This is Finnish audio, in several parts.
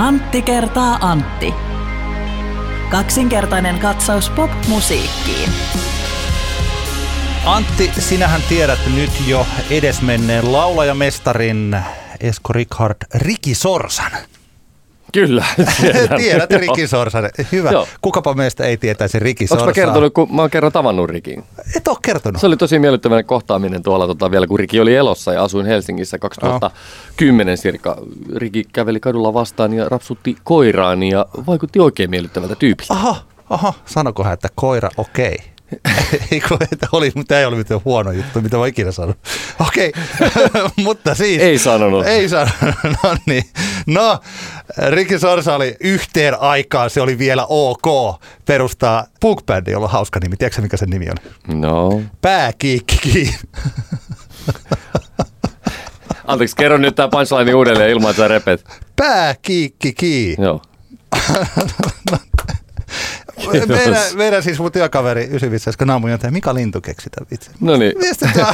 Antti kertaa Antti. Kaksinkertainen katsaus pop-musiikkiin. Antti, sinähän tiedät nyt jo edesmenneen laulajamestarin Esko Richard Riki Sorsan. Kyllä. Tiedät. Riki Sorsan. Hyvä. Joo. Kukapa meistä ei tietäisi Riki Onko Sorsaa? mä kertonut, kun mä oon kerran tavannut Rikin? Et ole kertonut. Se oli tosi miellyttävän kohtaaminen tuolla tota, vielä, kun Riki oli elossa ja asuin Helsingissä 2010 sirka. Riki käveli kadulla vastaan ja rapsutti koiraan ja vaikutti oikein miellyttävältä tyypiltä. Aha, aha, sanokohan, että koira okei. Ei, kun, että oli, mutta ei ollut mitään huono juttu, mitä mä ikinä sanon. Okei, mutta siis... Ei sanonut. Ei sanonut, no niin. No, Riki Sorsa oli yhteen aikaan, se oli vielä ok perustaa punk jolla on hauska nimi. Tiedätkö mikä sen nimi on? No. Pääkiikki. Anteeksi, kerro nyt tää punchline uudelleen ilman, että sä repet. Pääkiikki. Joo. Meidän, meidän siis mun työkaveri 95 naamuja Mika Lintu keksi tämän vitsin. No niin.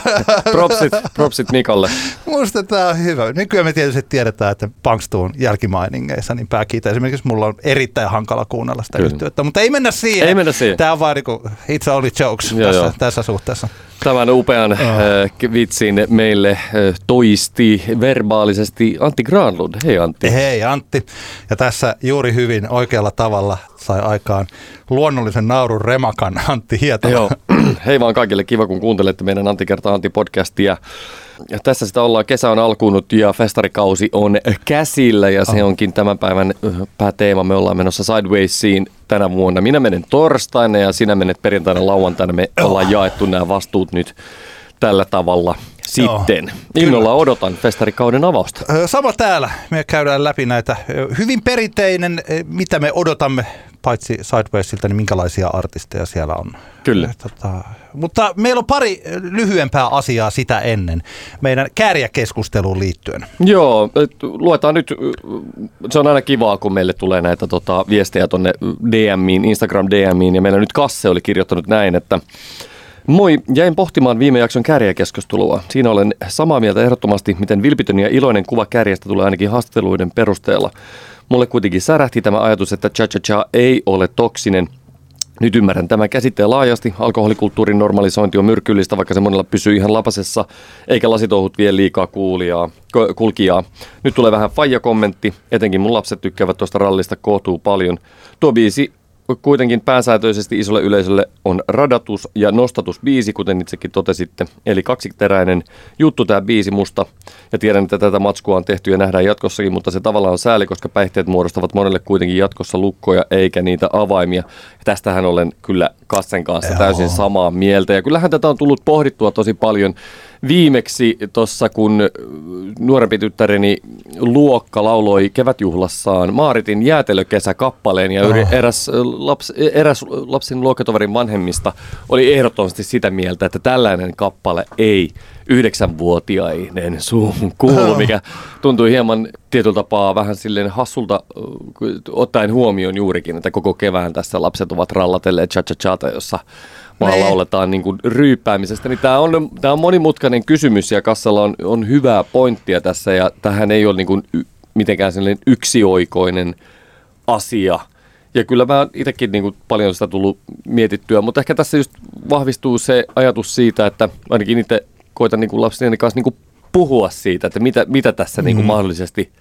Propsit, propsit Mikalle. Musta tämä on hyvä. Nykyään me tietysti tiedetään, että Punkstuun jälkimainingeissa, niin pääkiitä esimerkiksi mulla on erittäin hankala kuunnella sitä Kyllä. yhtiötä, mutta ei mennä siihen. Ei mennä siihen. Tämä on vaan niinku, it's only jokes Joo, tässä, joo. tässä suhteessa. Tämän upean Ah. äh, vitsin meille äh, toisti verbaalisesti Antti Granlund. Hei Antti. Hei Antti. Ja tässä juuri hyvin oikealla tavalla sai aikaan luonnollisen naurun remakan Antti Hietala. Joo. Hei vaan kaikille, kiva kun kuuntelette meidän Antti kertaa Antti podcastia. Ja tässä sitä ollaan, kesä on alkunut ja festarikausi on käsillä ja se onkin tämän päivän ö, pääteema. Me ollaan menossa Sidewaysiin tänä vuonna. Minä menen torstaina ja sinä menet perjantaina lauantaina. Me ollaan jaettu nämä vastuut nyt tällä tavalla sitten. Innolla odotan festarikauden avausta. Sama täällä. Me käydään läpi näitä hyvin perinteinen, mitä me odotamme paitsi Sidewaysilta, niin minkälaisia artisteja siellä on. Kyllä. Tota, mutta meillä on pari ö, lyhyempää asiaa sitä ennen meidän kääriäkeskusteluun liittyen. Joo, et luetaan nyt, se on aina kivaa, kun meille tulee näitä tota, viestejä tonne DMiin, Instagram DMiin, ja meillä nyt Kasse oli kirjoittanut näin, että Moi, jäin pohtimaan viime jakson kärjekeskustelua. Siinä olen samaa mieltä ehdottomasti, miten vilpitön ja iloinen kuva kärjestä tulee ainakin haastatteluiden perusteella. Mulle kuitenkin särähti tämä ajatus, että cha-cha-cha ei ole toksinen. Nyt ymmärrän tämän käsitteen laajasti. Alkoholikulttuurin normalisointi on myrkyllistä, vaikka se monella pysyy ihan lapasessa, eikä lasitouhut vie liikaa kuulijaa, kulkijaa. Nyt tulee vähän faija-kommentti, etenkin mun lapset tykkäävät tuosta rallista kootuu paljon. Tuo biisi kuitenkin pääsääntöisesti isolle yleisölle on radatus ja nostatusbiisi, kuten itsekin totesitte. Eli kaksiteräinen juttu tämä biisi musta. Ja tiedän, että tätä matskua on tehty ja nähdään jatkossakin, mutta se tavallaan on sääli, koska päihteet muodostavat monelle kuitenkin jatkossa lukkoja eikä niitä avaimia. Ja tästähän olen kyllä Kassen kanssa Joo. täysin samaa mieltä. Ja kyllähän tätä on tullut pohdittua tosi paljon. Viimeksi tuossa, kun nuorempi tyttäreni Luokka lauloi kevätjuhlassaan Maaritin jäätelökesäkappaleen ja yri- eräs, laps, eräs lapsen luokkatoverin vanhemmista oli ehdottomasti sitä mieltä, että tällainen kappale ei yhdeksänvuotiaiden suuhun kuulu, mikä tuntui hieman tietyllä tapaa vähän silleen hassulta ottaen huomioon juurikin, että koko kevään tässä lapset ovat rallatelleet cha cha chata, jossa vaan Niin. lauletaan niin kuin ryyppäämisestä. Niin tämä, on, tämä on monimutkainen kysymys ja Kassalla on, on hyvää pointtia tässä ja tähän ei ole niin kuin y, mitenkään sellainen yksioikoinen asia. Ja kyllä mä itsekin niin kuin paljon sitä tullut mietittyä, mutta ehkä tässä just vahvistuu se ajatus siitä, että ainakin itse koitan niin kuin lapseni kanssa niin kuin puhua siitä, että mitä, mitä tässä niin kuin mahdollisesti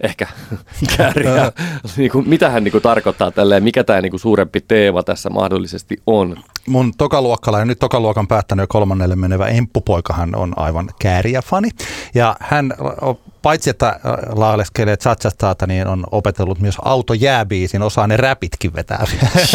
ehkä kääriä, niin kuin, mitä hän niin kuin tarkoittaa tälleen, mikä tämä niin kuin suurempi teema tässä mahdollisesti on. Mun tokaluokkalainen, nyt tokaluokan päättänyt ja kolmannelle menevä emppupoikahan on aivan kääriäfani. Ja hän paitsi että lauleskelee chachastaata, niin on opetellut myös autojääbiisin, osaa ne räpitkin vetää,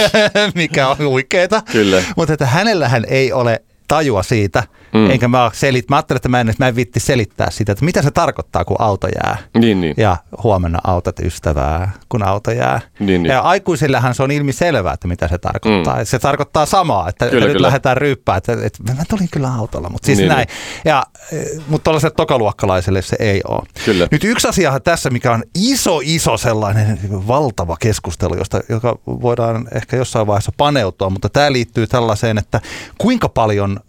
mikä on huikeeta. Kyllä. Mutta että hänellähän ei ole tajua siitä, Mm. enkä mä, selit, mä ajattelin, että mä en, mä en vitti selittää sitä, että mitä se tarkoittaa, kun auto jää. Niin, niin. Ja huomenna autat ystävää, kun auto jää. Niin, niin. Ja aikuisillehan se on ilmi selvää, että mitä se tarkoittaa. Mm. Se tarkoittaa samaa, että, Kyllä, että nyt kyllä. lähdetään ryyppään, että, että mä tulin kyllä autolla, mutta siis Niin, niin, näin. Ja, eh, mutta tuollaiselle tokaluokkalaiselle se ei ole. Kyllä. Nyt yksi asia tässä, mikä on iso, iso sellainen valtava keskustelu, josta, joka voidaan ehkä jossain vaiheessa paneutua, mutta tämä liittyy tällaiseen, että kuinka paljon paljon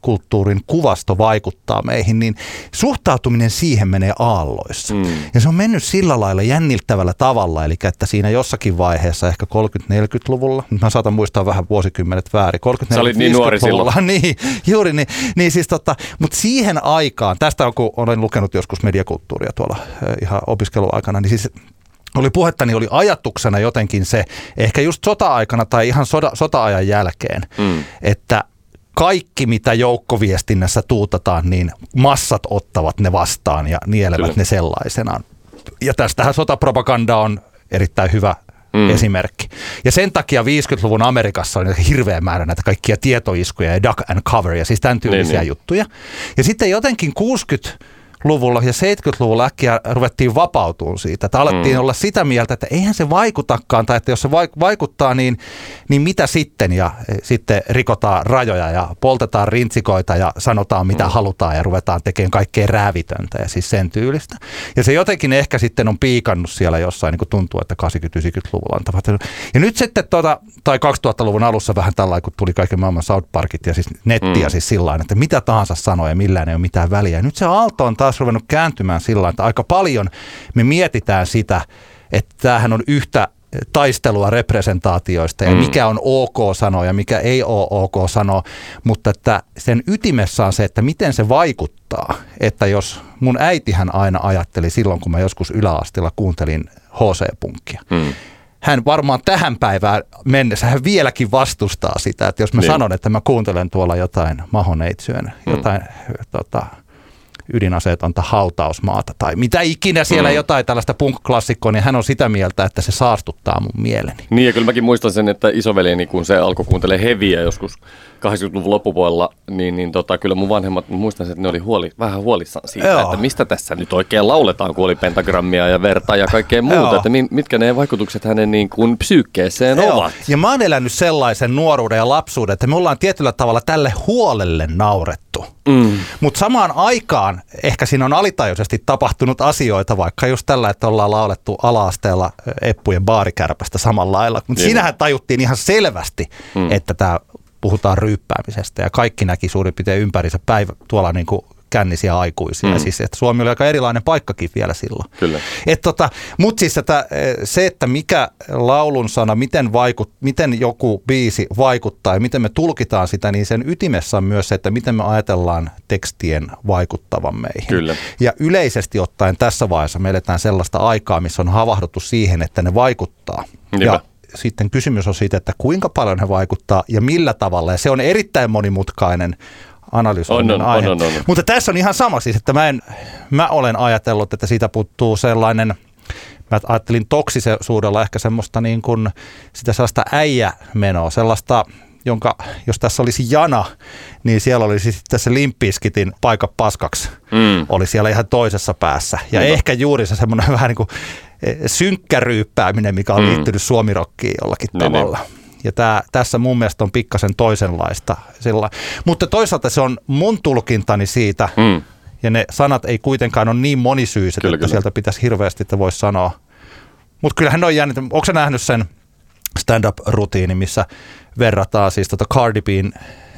populaarikulttuurin kuvasto vaikuttaa meihin, niin suhtautuminen siihen menee aalloissa. Mm. Ja se on mennyt sillä lailla jännittävällä tavalla, eli että siinä jossakin vaiheessa, ehkä 30-40-luvulla, mä saatan muistaa vähän vuosikymmenet väärin, 30 Sä olit niin nuori silloin. niin, juuri niin, niin siis tota, mutta siihen aikaan, tästä on, kun olen lukenut joskus mediakulttuuria tuolla ihan opiskeluaikana, niin siis oli puhetta, niin oli ajatuksena jotenkin se, ehkä just sota-aikana tai ihan soda, sota-ajan jälkeen, mm. että kaikki, mitä joukkoviestinnässä tuutataan, niin massat ottavat ne vastaan ja nielevät Kyllä. ne sellaisenaan. Ja tästähän sotapropaganda on erittäin hyvä mm. esimerkki. Ja sen takia 50-luvun Amerikassa on hirveä määrä näitä kaikkia tietoiskuja ja duck and cover ja siis tämän tyylisiä niin, niin. juttuja. Ja sitten jotenkin 60 luvulla ja 70-luvulla äkkiä ruvettiin vapautumaan siitä. Että alettiin mm. olla sitä mieltä, että eihän se vaikutakaan, tai että jos se vaikuttaa, niin, niin mitä sitten? Ja e, sitten rikotaan rajoja ja poltetaan rintsikoita ja sanotaan mitä mm. halutaan ja ruvetaan tekemään kaikkea räävitöntä ja siis sen tyylistä. Ja se jotenkin ehkä sitten on piikannut siellä jossain, niin kuin tuntuu, että 80-90-luvulla on tapahtunut. Ja nyt sitten, tuota, tai 2000-luvun alussa vähän tällä kun tuli kaiken maailman South Parkit ja siis nettiä mm. siis sillä että mitä tahansa sanoo ja millään ei ole mitään väliä. Ja nyt se aalto on taas taas ruvennut kääntymään sillä että aika paljon me mietitään sitä, että tämähän on yhtä taistelua representaatioista ja mm. mikä on ok sanoa ja mikä ei ole ok sanoa, mutta että sen ytimessä on se, että miten se vaikuttaa. Että jos mun äitihän aina ajatteli silloin, kun mä joskus yläastilla kuuntelin HC-punkkia, mm. hän varmaan tähän päivään mennessä, hän vieläkin vastustaa sitä, että jos mä niin. sanon, että mä kuuntelen tuolla jotain mahoneitsyön, mm. jotain tota, ydinaseetonta hautausmaata tai mitä ikinä siellä mm. jotain tällaista punk-klassikkoa, niin hän on sitä mieltä, että se saastuttaa mun mieleni. Niin ja kyllä mäkin muistan sen, että isoveljeni kun se alkoi kuuntelemaan heviä joskus 80-luvun loppupuolella, niin, niin tota, kyllä mun vanhemmat, muistan että ne oli huoli, vähän huolissaan siitä, Joo. että mistä tässä nyt oikein lauletaan, kun oli pentagrammia ja verta ja kaikkea muuta, Joo. että mitkä ne vaikutukset hänen niin kuin psyykkeeseen Joo. ovat. Ja mä oon elänyt sellaisen nuoruuden ja lapsuuden, että me ollaan tietyllä tavalla tälle huolelle naurettu. Mm. Mutta samaan aikaan ehkä siinä on alitajuisesti tapahtunut asioita, vaikka just tällä, että ollaan laulettu ala-asteella Eppujen baarikärpästä samalla lailla. Mutta niin. siinähän tajuttiin ihan selvästi, mm. että tämä puhutaan ryyppäämisestä ja kaikki näki suurin piirtein ympärinsä päivä tuolla niin kuin kännisiä aikuisia. Mm. Siis, että Suomi oli aika erilainen paikkakin vielä silloin. Kyllä. Et tota, Mutta siis että, eh, se, että mikä laulun sana, miten, vaikut, miten joku biisi vaikuttaa ja miten me tulkitaan sitä, niin sen ytimessä on myös se, että miten me ajatellaan tekstien vaikuttavan meihin. Kyllä. Ja yleisesti ottaen tässä vaiheessa me eletään sellaista aikaa, missä on havahduttu siihen, että ne vaikuttaa. Niinpä. Ja sitten kysymys on siitä, että kuinka paljon he vaikuttaa ja millä tavalla. Ja se on erittäin monimutkainen analysoinnin aihe. On, on, on. Mutta tässä on ihan sama siis, että mä, en, mä olen ajatellut, että siitä puuttuu sellainen, mä ajattelin toksisuudella ehkä semmoista niin kuin sitä sellaista äijämenoa, sellaista jonka, jos tässä olisi jana, niin siellä olisi sitten se limppiskitin paikka paskaksi, mm. oli siellä ihan toisessa päässä. Ja Niinpä. ehkä juuri se semmoinen vähän niin kuin synkkäryyppääminen, mikä on mm. liittynyt suomirokkiin jollakin niin, niin. tavalla. Ne. Ja tää, tässä mun mielestä on pikkasen toisenlaista. Sillä. Mutta toisaalta se on mun tulkintani siitä, mm. ja ne sanat ei kuitenkaan ole niin monisyiset, kyllä, että kyllä. sieltä pitäisi hirveästi, että voisi sanoa. Mutta kyllähän ne on jännit. Onko nähnyt sen stand-up-rutiini, missä verrataan siis tota Cardi B:n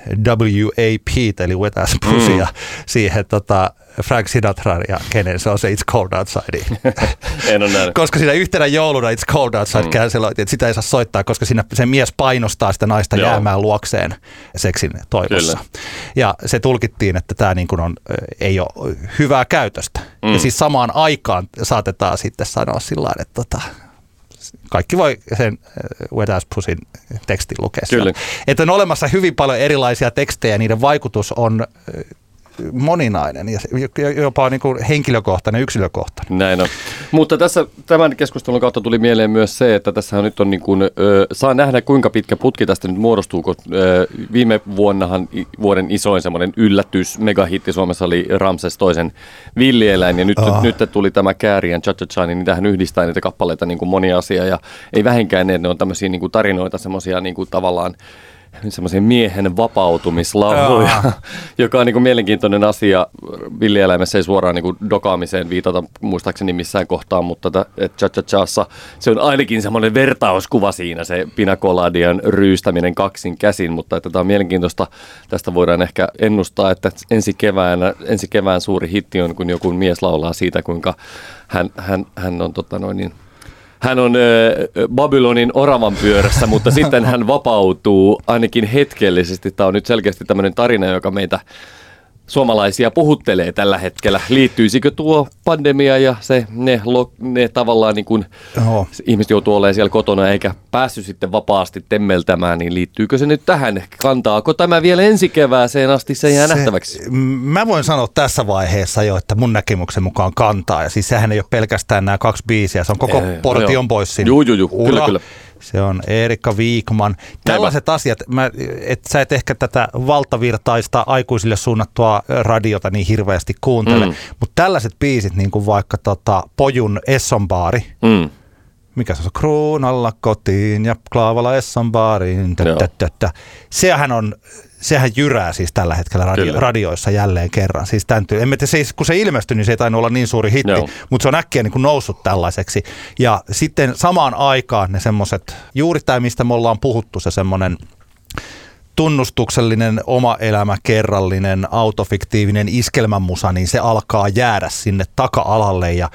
WAP, eli Wet Ass Pussy, mm. siihen tota, Frank Sinatra ja kenen se on se It's Cold Outside. en ole nähnyt. Koska siinä yhtenä jouluna It's Cold Outside mm. että sitä ei saa soittaa, koska siinä se mies painostaa sitä naista Joo. jäämään luokseen seksin toivossa. Kyllä. Ja se tulkittiin, että tämä niin kuin on, ei ole hyvää käytöstä. Mm. Ja siis samaan aikaan saatetaan sitten sanoa sillä että tota, kaikki voi sen äh, Wet Ass Pussin tekstin lukea. Kyllä. Että on olemassa hyvin paljon erilaisia tekstejä, niiden vaikutus on äh, moninainen ja jopa niin kuin henkilökohtainen, yksilökohtainen. Näin on. Mutta tässä tämän keskustelun kautta tuli mieleen myös se, että tässä nyt on niin kuin, ö, saa nähdä kuinka pitkä putki tästä nyt muodostuu, kun ö, viime vuonnahan vuoden isoin semmoinen yllätys, megahitti Suomessa oli Ramses toisen villieläin ja nyt, oh. nyt, tuli tämä Kääriän Cha Cha niin tähän yhdistää niitä kappaleita niin kuin moni asia ja ei vähänkään ne, ne on tämmöisiä niin kuin tarinoita, semmoisia niin kuin tavallaan semmoisen miehen vapautumislauluja, joka on niin kuin mielenkiintoinen asia. Villieläimessä ei suoraan niin kuin dokaamiseen viitata muistaakseni missään kohtaa, mutta cha cha se on ainakin semmoinen vertauskuva siinä, se pinakoladian ryystäminen kaksin käsin, mutta että tämä on mielenkiintoista. Tästä voidaan ehkä ennustaa, että ensi, keväänä, ensi kevään suuri hitti on, kun joku mies laulaa siitä, kuinka hän, hän, hän on tota noin, niin, hän on äh, Babylonin oravan pyörässä, mutta sitten hän vapautuu ainakin hetkellisesti. Tämä on nyt selkeästi tämmöinen tarina, joka meitä suomalaisia puhuttelee tällä hetkellä. Liittyisikö tuo pandemia ja se, ne, ne tavallaan niin kuin Oho. ihmiset joutuu olemaan siellä kotona eikä päässyt sitten vapaasti temmeltämään, niin liittyykö se nyt tähän? Kantaako tämä vielä ensi kevääseen asti, se jää se, nähtäväksi? Mä voin sanoa tässä vaiheessa jo, että mun näkemyksen mukaan kantaa. Ja siis sehän ei ole pelkästään nämä kaksi biisiä, se on koko ei, portion no, pois siinä. Juu, juu, juu. Kyllä, kyllä. Se on Erika Viikman. Tällaiset Näin asiat, mä, et sä et ehkä tätä valtavirtaista aikuisille suunnattua radiota niin hirveästi kuuntele, mm. mutta tällaiset biisit, niin kuin vaikka tota, Pojun Essonbaari, mm. mikä se on, Kruunalla kotiin ja Klaavala Essonbaariin, sehän on sehän jyrää siis tällä hetkellä radio, radioissa jälleen kerran. Siis tämän tyy- en se, kun se ilmestyi, niin se ei tainnut olla niin suuri hitti, Joo. mutta se on äkkiä niin kuin noussut tällaiseksi. Ja sitten samaan aikaan ne semmoiset, juuri tämä mistä me ollaan puhuttu, se semmoinen tunnustuksellinen oma elämä, kerrallinen, autofiktiivinen iskelmämusa, niin se alkaa jäädä sinne taka-alalle ja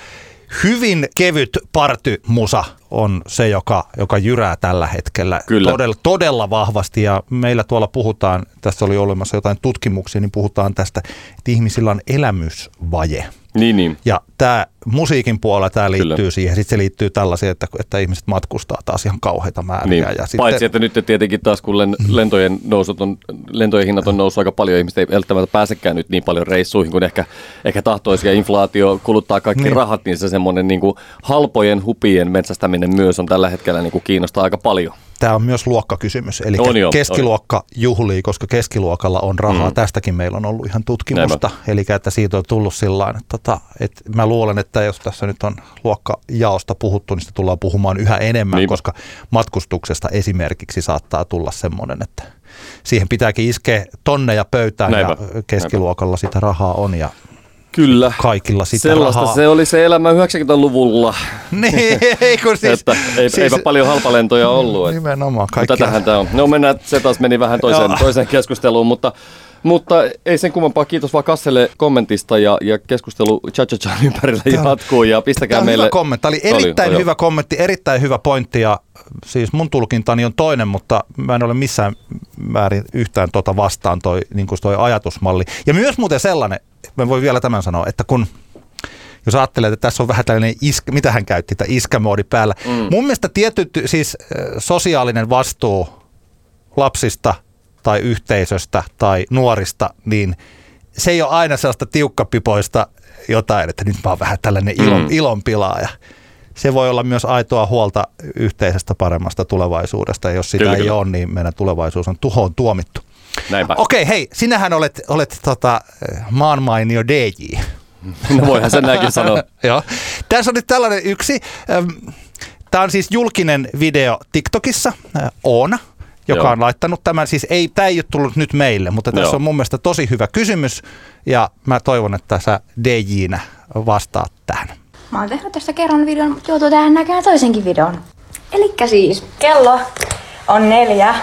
hyvin kevyt partymusa on se, joka, joka jyrää tällä hetkellä Kyllä. Todella, todella vahvasti. Ja meillä tuolla puhutaan, tässä oli olemassa jotain tutkimuksia, niin puhutaan tästä, että ihmisillä on elämysvaje. Niin, niin. Ja tämä musiikin puolella tämä liittyy Kyllä. siihen. Sitten se liittyy tällaisiin, että, että ihmiset matkustaa taas ihan kauheita määriä. Niin. Ja sitten... Paitsi, että nyt tietenkin taas kun lentojen, nousut on, lentojen hinnat on noussut aika paljon, ihmiset ei välttämättä pääsekään nyt niin paljon reissuihin kuin ehkä, ehkä tahtoisi ja inflaatio kuluttaa kaikki niin. rahat, niin se semmoinen niin halpojen hupien metsästäminen myös on tällä hetkellä niin kuin kiinnostaa aika paljon tämä on myös luokkakysymys. Eli on jo, keskiluokka on. juhlii, koska keskiluokalla on rahaa. Mm. Tästäkin meillä on ollut ihan tutkimusta. Näin Eli että siitä on tullut sillä että, tota, että mä luulen, että jos tässä nyt on luokkajaosta puhuttu, niin sitä tullaan puhumaan yhä enemmän, Niinpä. koska matkustuksesta esimerkiksi saattaa tulla semmoinen, että siihen pitääkin iskeä tonneja pöytään Näinpä. ja keskiluokalla Näinpä. sitä rahaa on ja Kyllä. Kaikilla sitä Sellaista rahaa. se oli se elämä 90-luvulla. niin, ei kun siis... että ei, siis, eipä paljon halpalentoja ollut. Nimenomaan. Kaikki mutta tähän tämä on. No mennään, se taas meni vähän toiseen, toiseen keskusteluun, mutta mutta ei sen kummempaa. Kiitos vaan Kasselle kommentista ja, ja keskustelu cha cha ympärillä Tämä, jatkuu ja pistäkää meille. Hyvä kommentti. Tämä oli erittäin oli, hyvä oli. kommentti, erittäin hyvä pointti ja siis mun tulkintani on toinen, mutta mä en ole missään määrin yhtään tota vastaan toi, niin toi ajatusmalli. Ja myös muuten sellainen, mä voin vielä tämän sanoa, että kun jos ajattelee, että tässä on vähän tällainen, iskä, mitä hän käytti, tämä iskämoodi päällä. Mm. Mun mielestä tietty siis sosiaalinen vastuu lapsista tai yhteisöstä tai nuorista, niin se ei ole aina sellaista tiukkapipoista jotain, että nyt mä oon vähän tällainen ilon, mm. ilonpilaaja. Se voi olla myös aitoa huolta yhteisestä paremmasta tulevaisuudesta. Ja jos sitä kyllä, ei kyllä. ole, niin meidän tulevaisuus on tuhoon tuomittu. Näinpä. Okei, hei, sinähän olet, olet tota, maanmainio DJ. No voihan sen näinkin sanoa. Joo. Tässä on nyt tällainen yksi. Tämä on siis julkinen video TikTokissa, Oona, joka Joo. on laittanut tämän. Siis ei, tämä ei ole tullut nyt meille, mutta tässä Joo. on mun mielestä tosi hyvä kysymys ja mä toivon, että sä DJnä vastaat tähän. Mä oon tehnyt tästä kerran videon, mutta joutuu tähän näkemään toisenkin videon. Elikkä siis kello on neljä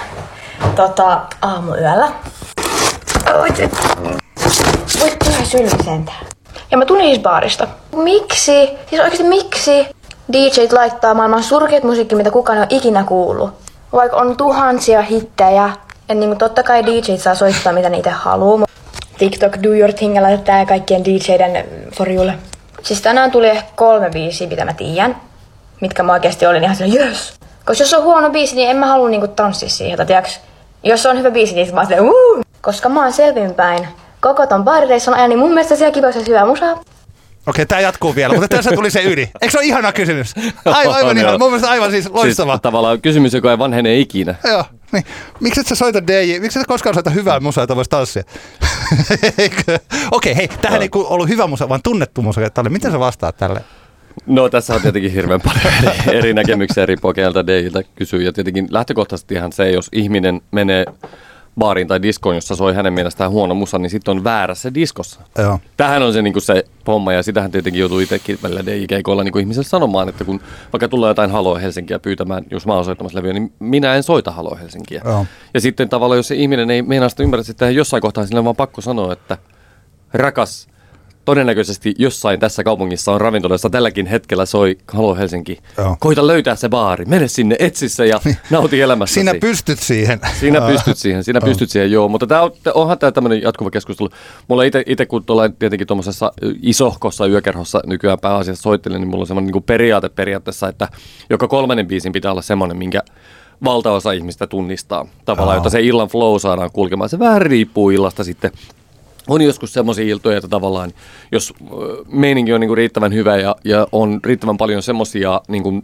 tota, aamuyöllä. Voit tehdä sentään. Ja mä tulin siis baarista. Miksi? Siis oikeesti miksi DJt laittaa maailman surkeat musiikki, mitä kukaan ei ole ikinä kuullut? Vaikka on tuhansia hittejä, ja niin totta kai DJt saa soittaa mitä niitä haluaa. TikTok Do Your Thing laittaa kaikkien DJiden forjulle. Siis tänään tuli kolme biisiä, mitä mä tiedän. Mitkä mä oikeasti olin ihan sellainen, yes. Koska jos on huono biisi, niin en mä halua niinku tanssia siihen. Tai tiiäks, jos on hyvä biisi, niin mä oon uh! Koska mä oon selvinpäin koko ton baarireissun ajan, niin mun mielestä siellä kiva hyvä musa. Okei, tämä jatkuu vielä, mutta tässä tuli se yli. Eikö se ole ihana kysymys? Aivan, aivan ihana. Mun mielestä aivan siis loistava. Siis tavallaan kysymys, joka ei vanhene ikinä. Joo, niin. Miksi et sä soita DJ? Miksi et koskaan soita hyvää musaa, jota voisi tanssia? Okei, okay, hei, tähän ei ollut hyvä musa, vaan tunnettu musa. Tälle. Miten sä vastaat tälle? No tässä on tietenkin hirveän paljon eri, eri näkemyksiä eri pokeilta Deiltä kysyy. Ja tietenkin lähtökohtaisestihan se, jos ihminen menee baariin tai diskoon, jossa soi hänen mielestään huono musa, niin sitten on väärässä diskossa. Joo. Tähän on se, niin se homma, ja sitähän tietenkin joutuu itsekin välillä DJ-keikoilla niin ihmiselle sanomaan, että kun vaikka tulee jotain Halo Helsinkiä pyytämään, jos mä oon soittamassa levyä, niin minä en soita Halo Helsinkiä. Joo. Ja sitten tavallaan, jos se ihminen ei meinaa sitä ymmärrä, että jossain kohtaa sille on vaan pakko sanoa, että rakas, todennäköisesti jossain tässä kaupungissa on ravintolassa tälläkin hetkellä soi Halo Helsinki. Joo. Koita löytää se baari, mene sinne, etsi se ja nauti elämästä. Sinä pystyt siihen. Sinä pystyt siihen, sinä pystyt siihen, joo. Mutta tää on, onhan tämä tämmöinen jatkuva keskustelu. Mulla itse, kun tuolla tietenkin tuommoisessa isohkossa yökerhossa nykyään pääasiassa soittelen, niin mulla on semmoinen niin periaate periaatteessa, että joka kolmannen biisin pitää olla semmoinen, minkä valtaosa ihmistä tunnistaa. Tavallaan, Aa. jotta se illan flow saadaan kulkemaan. Se vähän riippuu illasta sitten. On joskus semmoisia iltoja, että tavallaan, jos meininki on niinku riittävän hyvä ja, ja on riittävän paljon semmoisia niinku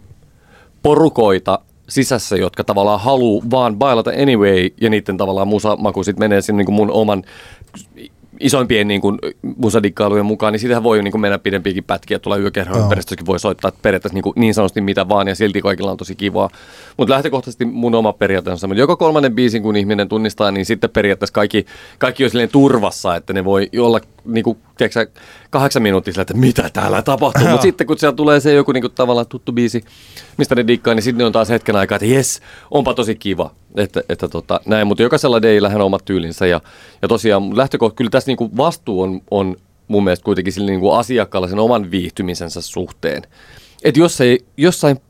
porukoita sisässä, jotka tavallaan haluu vaan bailata anyway, ja niiden tavallaan musamaku sitten menee sinne niin mun oman isoimpien niin kuin, musadikkailujen mukaan, niin sitähän voi niin kuin mennä pidempiäkin pätkiä, yökerhon Joo. ympäristössäkin voi soittaa että periaatteessa niin, kuin, niin sanotusti mitä vaan, ja silti kaikilla on tosi kivaa. Mutta lähtökohtaisesti mun oma periaate on semmoinen, joka kolmannen biisin kun ihminen tunnistaa, niin sitten periaatteessa kaikki, kaikki on silleen turvassa, että ne voi olla niin kuin, tiedätkö, kahdeksan minuuttia sillä, että mitä täällä tapahtuu, mutta sitten kun siellä tulee se joku niin kuin, tavallaan tuttu biisi, mistä ne dikkaa, niin sitten on taas hetken aikaa, että jes, onpa tosi kiva, että, että tota, näin, mutta jokaisella deillähän on omat tyylinsä ja, ja tosiaan lähtökohta, kyllä tässä niin kuin vastuu on, on mun mielestä kuitenkin sille niin kuin asiakkaalla sen oman viihtymisensä suhteen. Että jos ei jossain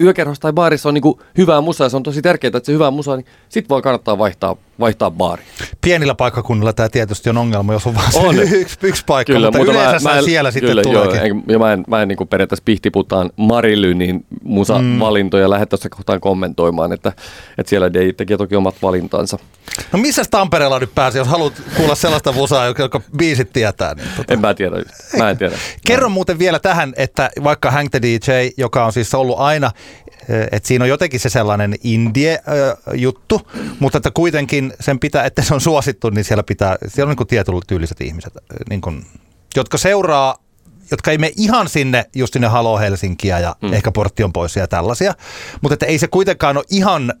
yökerhossa tai baarissa on niin kuin hyvää musaa ja se on tosi tärkeää, että se hyvää musaa, niin sit vaan kannattaa vaihtaa, vaihtaa baari. Pienillä paikkakunnilla tämä tietysti on ongelma, jos on vain On. yksi, yksi paikka, mutta, yleensä mä, siellä sitten kyllä, tuleekin. Joo, en, ja mä en, mä en niin periaatteessa pihtiputaan Marilynin musavalintoja mm. lähde tuossa kohtaan kommentoimaan, että, että siellä Dei teki toki omat valintansa. No missä Tampereella nyt pääsi, jos haluat kuulla sellaista musaa, joka, joka biisit tietää? Niin tota. En mä tiedä, mä en tiedä. Kerro muuten vielä tähän, että vaikka Hank the DJ, joka on siis ollut aina, eh, että siinä on jotenkin se sellainen indie-juttu, mutta että kuitenkin sen pitää, että se on suosittu, niin siellä pitää, siellä on niin kuin tietyllä tyyliset ihmiset, niin kuin, jotka seuraa jotka ei mene ihan sinne, just sinne Halo Helsinkiä ja mm. ehkä portti on pois ja tällaisia, mutta että ei se kuitenkaan ole ihan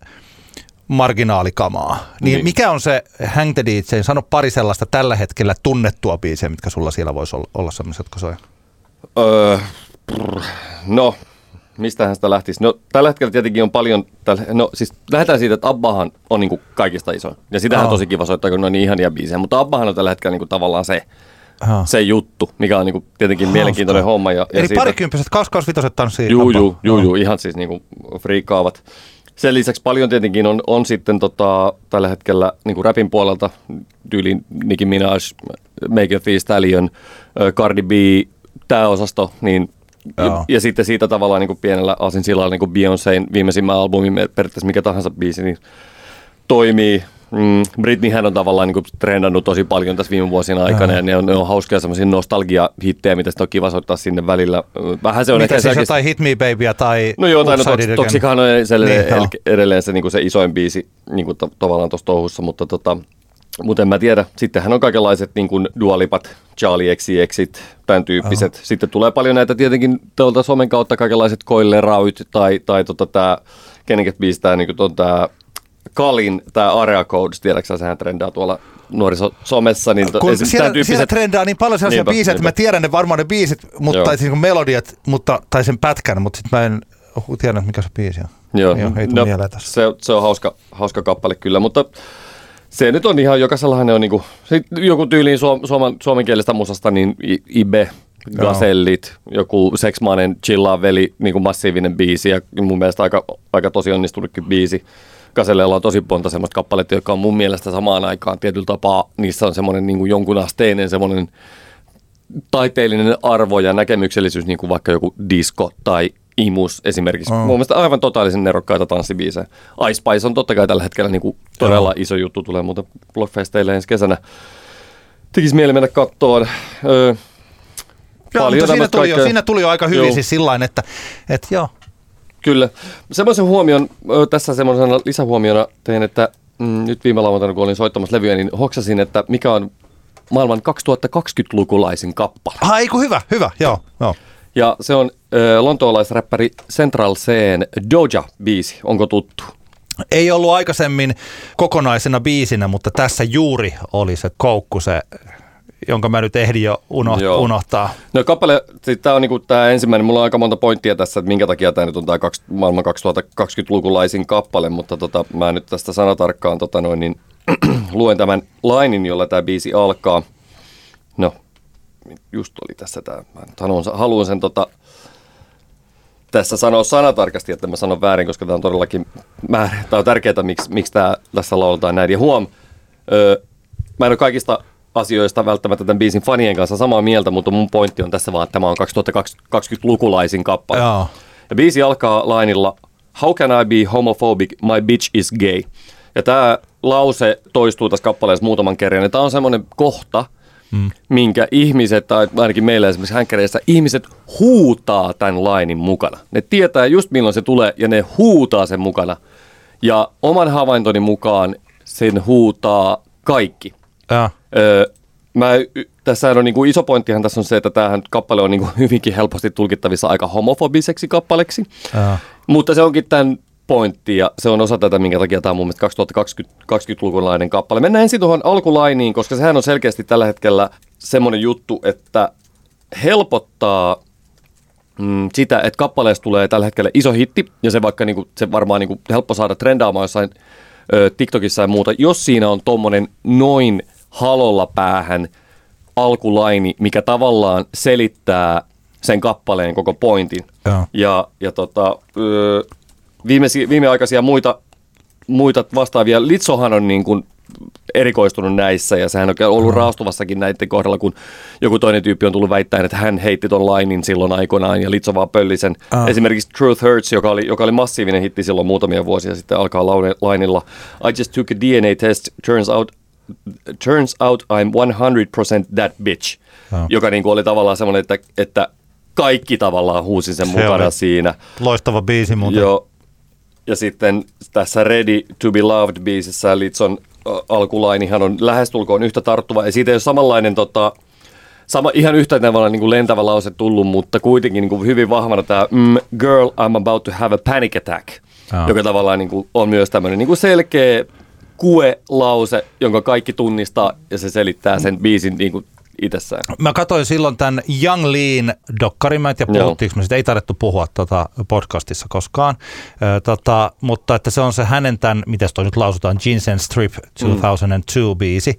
marginaalikamaa. Niin, Niin. mikä on se Hang the DJ? Sano pari sellaista tällä hetkellä tunnettua biisiä, mitkä sulla siellä voisi olla, olla sellaiset, jotka soi. Öö, no, mistähän sitä lähtisi? No, tällä hetkellä tietenkin on paljon, tällä, no siis lähdetään siitä, että Abbahan on niin kuin kaikista iso. Ja sitähän on Joo. tosi kiva soittaa, kun ne on niin ihania biisejä. Mutta Abbahan on tällä hetkellä niin kuin tavallaan se, Aha. se juttu, mikä on niin kuin tietenkin Hauska. mielenkiintoinen homma. Ja, ja Eli siitä- parikymppiset, kausikausvitoset tanssii. Juu, juu, juu, juu, ihan siis niinku friikkaavat. Sen lisäksi paljon tietenkin on, on sitten tota, tällä hetkellä niinku rapin puolelta tyyliin Nicki Minaj, Make Thee Stallion, Cardi B, tämä osasto, niin ja, ja, sitten siitä tavallaan niin pienellä aasinsillalla niin Beyoncéin viimeisimmän albumin periaatteessa mikä tahansa biisi, niin toimii. Mm, Britneyhän on tavallaan niin trendannut tosi paljon tässä viime vuosina aikana, ja ne on, ne on hauskoja semmoisia nostalgia-hittejä, mitä sitten on kiva soittaa sinne välillä. Vähän se on Mitä ehkä siis jotain Hit Me Babyä tai No joo, tai no Again? Toxicahan on edelleen, Niin, edelleen se, niin se isoin biisi niin kuin to, tavallaan tuossa touhussa, mutta tota, mutta en mä tiedä. Sittenhän on kaikenlaiset niin kuin Dualipat, Charlie XCXit, tämän tyyppiset. Oho. Sitten tulee paljon näitä tietenkin tuolta somen kautta kaikenlaiset Koillerauit tai, tai tota tää, kenenkin biisi tää, niin kuin tää Kalin, tämä Area Codes, tiedätkö sehän trendaa tuolla nuorisosomessa. Niin to- Kun esim. siellä, tyyppiset- siellä trendaa niin paljon sellaisia Niinpä, biisejä, että mä tiedän ne varmaan ne biisit, mutta, Joo. tai siis niin melodiat, mutta, tai sen pätkän, mutta sitten mä en tiedä, mikä se biisi on. Joo, Joo, ei mieleen tässä. se, se on hauska, hauska kappale kyllä, mutta se nyt on ihan, jokaisellahan ne on niinku, sit joku tyyliin suom, suomen, suomenkielistä musasta, niin I- Ibe, Gasellit, joku Seksmanen, Chillaa veli, niinku massiivinen biisi ja mun mielestä aika, aika tosi onnistunutkin biisi. Gasellella on tosi monta semmoista kappaletta, jotka on mun mielestä samaan aikaan tietyllä tapaa, niissä on semmoinen niinku jonkun asteinen semmoinen taiteellinen arvo ja näkemyksellisyys, niin kuin vaikka joku disco tai imus esimerkiksi. Oh. Oh. Mun mielestä aivan totaalisen nerokkaita tanssibiisejä. Ice Spice on totta kai tällä hetkellä niin kuin todella iso juttu, tulee muuten Blockfesteille ensi kesänä. Tekisi mieli mennä kattoon. Öö, Joo, paljon mutta siinä tuli, jo, kaikkea- siinä tuli jo aika hyvin Joo. siis sillain, että, että joo. Kyllä. Semmoisen huomion, tässä semmoisena lisähuomiona tein, että mm, nyt viime lauantaina, kun olin soittamassa levyä, niin hoksasin, että mikä on maailman 2020-lukulaisin kappale. Ei kun hyvä, hyvä, joo, joo. Ja se on lontoolaisräppäri Central Ceen Doja-biisi, onko tuttu? Ei ollut aikaisemmin kokonaisena biisinä, mutta tässä juuri oli se koukku, se, jonka mä nyt ehdin jo uno, Joo. unohtaa. No kappale, siis tämä on niinku tää ensimmäinen, mulla on aika monta pointtia tässä, että minkä takia tämä nyt on tämä maailman 2020-lukulaisin kappale, mutta tota, mä nyt tästä sanatarkkaan tota noin, niin luen tämän lainin, jolla tämä biisi alkaa. No, just oli tässä tämä, mä haluan, haluan sen tota, tässä sanoa sanatarkasti, että mä sanon väärin, koska tämä on todellakin määrä. Tämä on tärkeää, miksi, miksi tää, tässä lauletaan näin. Ja huom, öö, mä en ole kaikista asioista välttämättä tämän biisin fanien kanssa samaa mieltä, mutta mun pointti on tässä vaan, että tämä on 2020-lukulaisin kappale. Joo. Ja biisi alkaa lainilla How can I be homophobic? My bitch is gay. Ja tämä lause toistuu tässä kappaleessa muutaman kerran. Ja tämä on semmoinen kohta, mm. minkä ihmiset, tai ainakin meillä esimerkiksi hänkkäreissä, ihmiset huutaa tämän lainin mukana. Ne tietää just milloin se tulee ja ne huutaa sen mukana. Ja oman havaintoni mukaan sen huutaa kaikki. Ja. Öö, mä, tässä on niinku iso pointtihan tässä on se, että tämähän kappale on niinku hyvinkin helposti tulkittavissa aika homofobiseksi kappaleksi. Ja. Mutta se onkin tämän pointti ja se on osa tätä, minkä takia tämä on mun mielestä 2020-lukulainen kappale. Mennään ensin tuohon alkulainiin, koska sehän on selkeästi tällä hetkellä semmoinen juttu, että helpottaa mm, sitä, että kappaleesta tulee tällä hetkellä iso hitti, ja se vaikka niinku, se varmaan niinku helppo saada trendaamaan jossain ö, TikTokissa ja muuta, jos siinä on tommonen noin halolla päähän alkulaini, mikä tavallaan selittää sen kappaleen koko pointin. Joo. Ja, ja tota, ö, viimeisi, viimeaikaisia muita, muita vastaavia, Litsohan on niin kuin erikoistunut näissä ja sehän on ollut raastuvassakin näiden kohdalla, kun joku toinen tyyppi on tullut väittäen, että hän heitti ton lainin silloin aikoinaan ja Litso vaan pölli sen. Ah. Esimerkiksi Truth Hurts, joka oli, joka oli massiivinen hitti silloin muutamia vuosia sitten, alkaa lainilla I just took a DNA test, turns out turns out I'm 100% that bitch, Joo. joka niin kuin oli tavallaan semmoinen, että, että kaikki tavallaan huusi sen Se mukana siinä. Loistava biisi muuten. Joo. Ja sitten tässä Ready to be Loved biisissä Litson alkulainihan on lähestulkoon yhtä tarttuva. Ja siitä ei ole samanlainen tota, sama, ihan yhtä tavalla niin kuin lentävä lause tullut, mutta kuitenkin niin kuin hyvin vahvana tämä mm, Girl, I'm about to have a panic attack, Joo. joka tavallaan niin kuin, on myös tämmöinen niin kuin selkeä kue-lause, jonka kaikki tunnistaa ja se selittää sen biisin niin kuin itsessään. Mä katsoin silloin tämän Young Lean dokkarin, mä en tiedä Joo. puhuttiinko me sitä, ei tarvittu puhua tota podcastissa koskaan, Ö, tota, mutta että se on se hänen tämän, miten toi nyt lausutaan, Ginseng Strip 2002 biisi.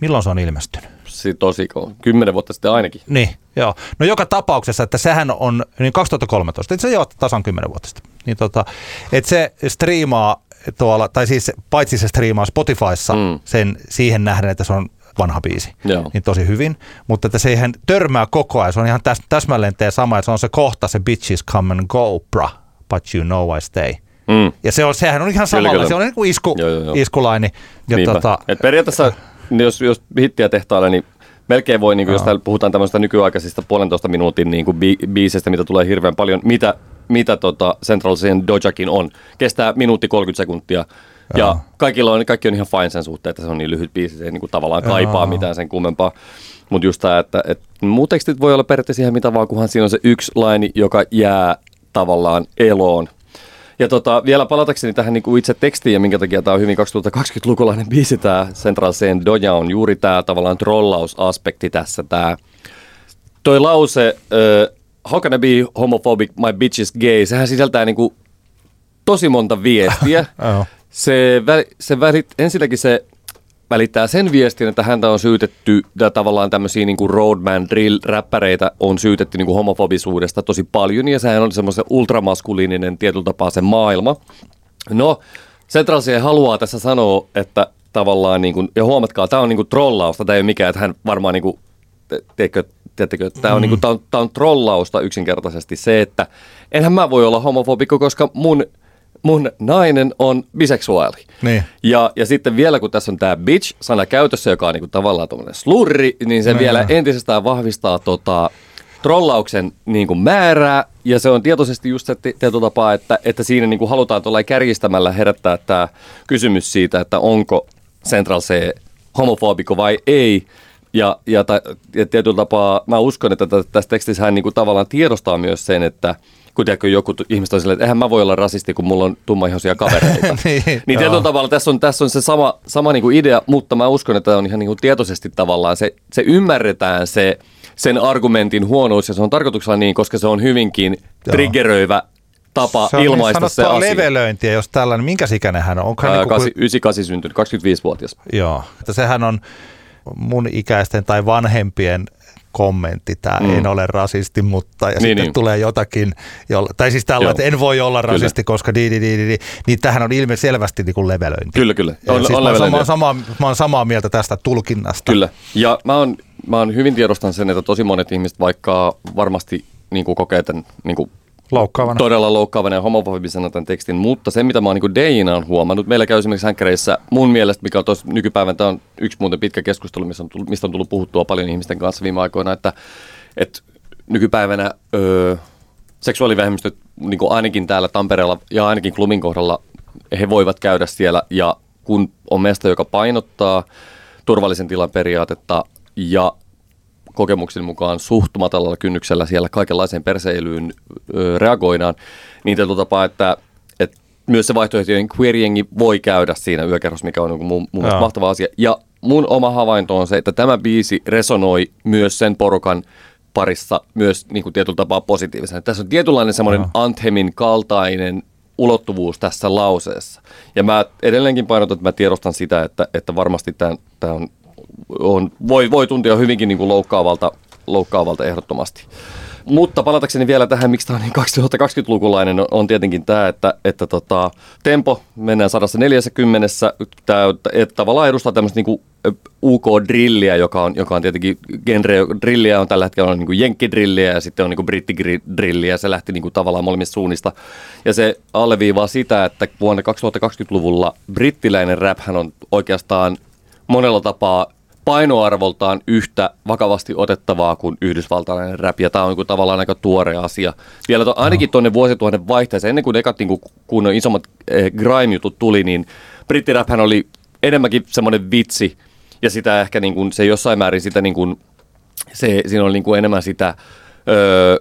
Milloin se on ilmestynyt? Si- tosi kymmenen vuotta sitten ainakin. Niin, joo. No joka tapauksessa, että sehän on niin 2013, että se jo tasan 10 vuotta sitten. Niin tota, että se striimaa tuolla, tai siis paitsi se striimaa Spotifyssa Mm. mm. sen siihen nähden, että se on vanha biisi, Joo. niin tosi hyvin, mutta että se ihan törmää koko ajan, se on ihan täs, täsmälleen tee sama, että se on se kohta, se bitches come and go, bra, but you know I stay. Mm. Ja se on, sehän on ihan samalla, kyllä. se on niin kuin isku, Joo, joo, joo. iskulaini. Ja Niinpä. tota, Et periaatteessa, jos, jos hittiä tehtailla, niin melkein voi, niin kuin, jos täällä puhutaan tämmöistä nykyaikaisista puolentoista minuutin niin kuin bi- biiseistä, mitä tulee hirveän paljon, mitä, mitä tota Central Dojakin on. Kestää minuutti 30 sekuntia. Ja kaikilla on, kaikki on ihan fine sen suhteen, että se on niin lyhyt biisi, se ei niin kuin tavallaan kaipaa Joo. mitään sen kummempaa. Mutta just tämä, että, että muut tekstit voi olla periaatteessa ihan mitä vaan, kunhan siinä on se yksi laini, joka jää tavallaan eloon. Ja tota, vielä palatakseni tähän niin kuin itse tekstiin ja minkä takia tämä on hyvin 2020-lukulainen biisi, tämä Central Ceen Doja on juuri tämä tavallaan trollausaspekti tässä. Tämä. Toi lause, uh, how can I be homophobic, my bitch is gay, sehän sisältää niin kuin tosi monta viestiä. Se, väl, se välit, ensinnäkin se välittää sen viestin, että häntä on syytetty, ja tavallaan tämmöisiä niin kuin roadman drill-räppäreitä on syytetty niin kuin homofobisuudesta tosi paljon, ja sehän on semmoisen ultramaskuliininen tietyllä tapaa se maailma. No, Central C haluaa tässä sanoa, että tavallaan, niin kuin, ja huomatkaa, tämä on niin kuin trollausta, tämä ei ole mikään, että hän varmaan niin kuin, te- teekö, Tiedättekö, tämä on, niinku, tää on, tää on trollausta yksinkertaisesti se, että enhän mä voi olla homofobikko, koska mun, mun nainen on biseksuaali. Niin. Ja, ja sitten vielä kun tässä on tämä bitch-sana käytössä, joka on niinku tavallaan tuommoinen slurri, niin se No vielä entisestään vahvistaa tota, trollauksen niinku määrää. Ja se on tietoisesti just se ti- tietyllä tapaa, että, että siinä niinku halutaan tuolla kärjistämällä herättää tämä kysymys siitä, että onko Central C homofobikko vai ei. Ja, ja, ta, ja tietyllä tapaa mä uskon, että tässä tekstissä hän niin kuin tavallaan tiedostaa myös sen, että kun tiedätkö, joku ihmiset on silleen, että eihän mä voi olla rasisti, kun mulla on tummaihoisia kavereita. niin, niin tietyllä tavalla tässä on, tässä on se sama, sama niin kuin idea, mutta mä uskon, että on ihan niin kuin tietoisesti tavallaan se, se ymmärretään se, sen argumentin huonous ja se on tarkoituksella niin, koska se on hyvinkin triggeröivä tapa se on ilmaista niin se asia. levelöintiä, jos tällainen, minkä ikäinen hän on? Onko hän Ää, niin kuin, 98 syntynyt, 25-vuotias. Joo, että sehän on mun ikäisten tai vanhempien kommentti, tämä mm. en ole rasisti, mutta ja niin, sitten niin. tulee jotakin, jolla, tai siis tällä, että en voi olla rasisti, kyllä. koska di, di, di, di, di, niin tähän on ilme selvästi niin kuin levelöinti. Kyllä, kyllä. On, siis on mä, oon samaa, mä oon samaa mieltä tästä tulkinnasta. Kyllä, ja mä oon, mä oon hyvin tiedostan sen, että tosi monet ihmiset vaikka varmasti niin kuin kokee tämän niin kuin Loukkaavana. Todella loukkaavana ja homofobisena tämän tekstin, mutta se mitä mä oon niin Deina on huomannut, meillä käy esimerkiksi hänkäreissä mun mielestä, mikä on tuossa nykypäivän, tämä on yksi muuten pitkä keskustelu, mistä on, tullut, mistä on tullut puhuttua paljon ihmisten kanssa viime aikoina, että, että nykypäivänä öö, seksuaalivähemmistöt niin ainakin täällä Tampereella ja ainakin Klumin kohdalla he voivat käydä siellä ja kun on mesta, joka painottaa turvallisen tilan periaatetta ja kokemuksen mukaan suht matalalla kynnyksellä siellä kaikenlaiseen perseilyyn ö, reagoidaan, niin tällä tapaa, että, että myös se vaihtoehtojen queerjengi voi käydä siinä yökerhossa, mikä on niin mun, mun mielestä mahtava asia. Ja mun oma havainto on se, että tämä biisi resonoi myös sen porukan parissa myös niin kuin tietyllä tapaa positiivisena. Tässä on tietynlainen semmoinen anthemin kaltainen ulottuvuus tässä lauseessa. Ja mä edelleenkin painotan, että mä tiedostan sitä, että, että varmasti tämä on on, voi, voi tuntia hyvinkin niin kuin loukkaavalta, loukkaavalta ehdottomasti. Mutta palatakseni vielä tähän, miksi tämä on niin 2020-lukulainen, on tietenkin tämä, että, että tota, tempo, mennään 140, tämä että tavallaan edustaa tämmöistä niin UK-drilliä, joka on, joka on tietenkin genre, drilliä on tällä hetkellä on niin jenkkidrilliä ja sitten on niin brittidrilliä, se lähti niin kuin tavallaan molemmista suunnista. Ja se alleviivaa sitä, että vuonna 2020-luvulla brittiläinen rap on oikeastaan monella tapaa painoarvoltaan yhtä vakavasti otettavaa kuin yhdysvaltalainen rap, ja tämä on niin tavallaan aika tuore asia. Vielä to, ainakin tuonne vuosituhannen vaihteeseen, ennen kuin ekat niin kun isommat eh, grime-jutut tuli, niin brittiraphän oli enemmänkin semmoinen vitsi, ja sitä ehkä niin kuin, se jossain määrin sitä niin kuin, se, siinä oli niin kuin enemmän sitä, öö,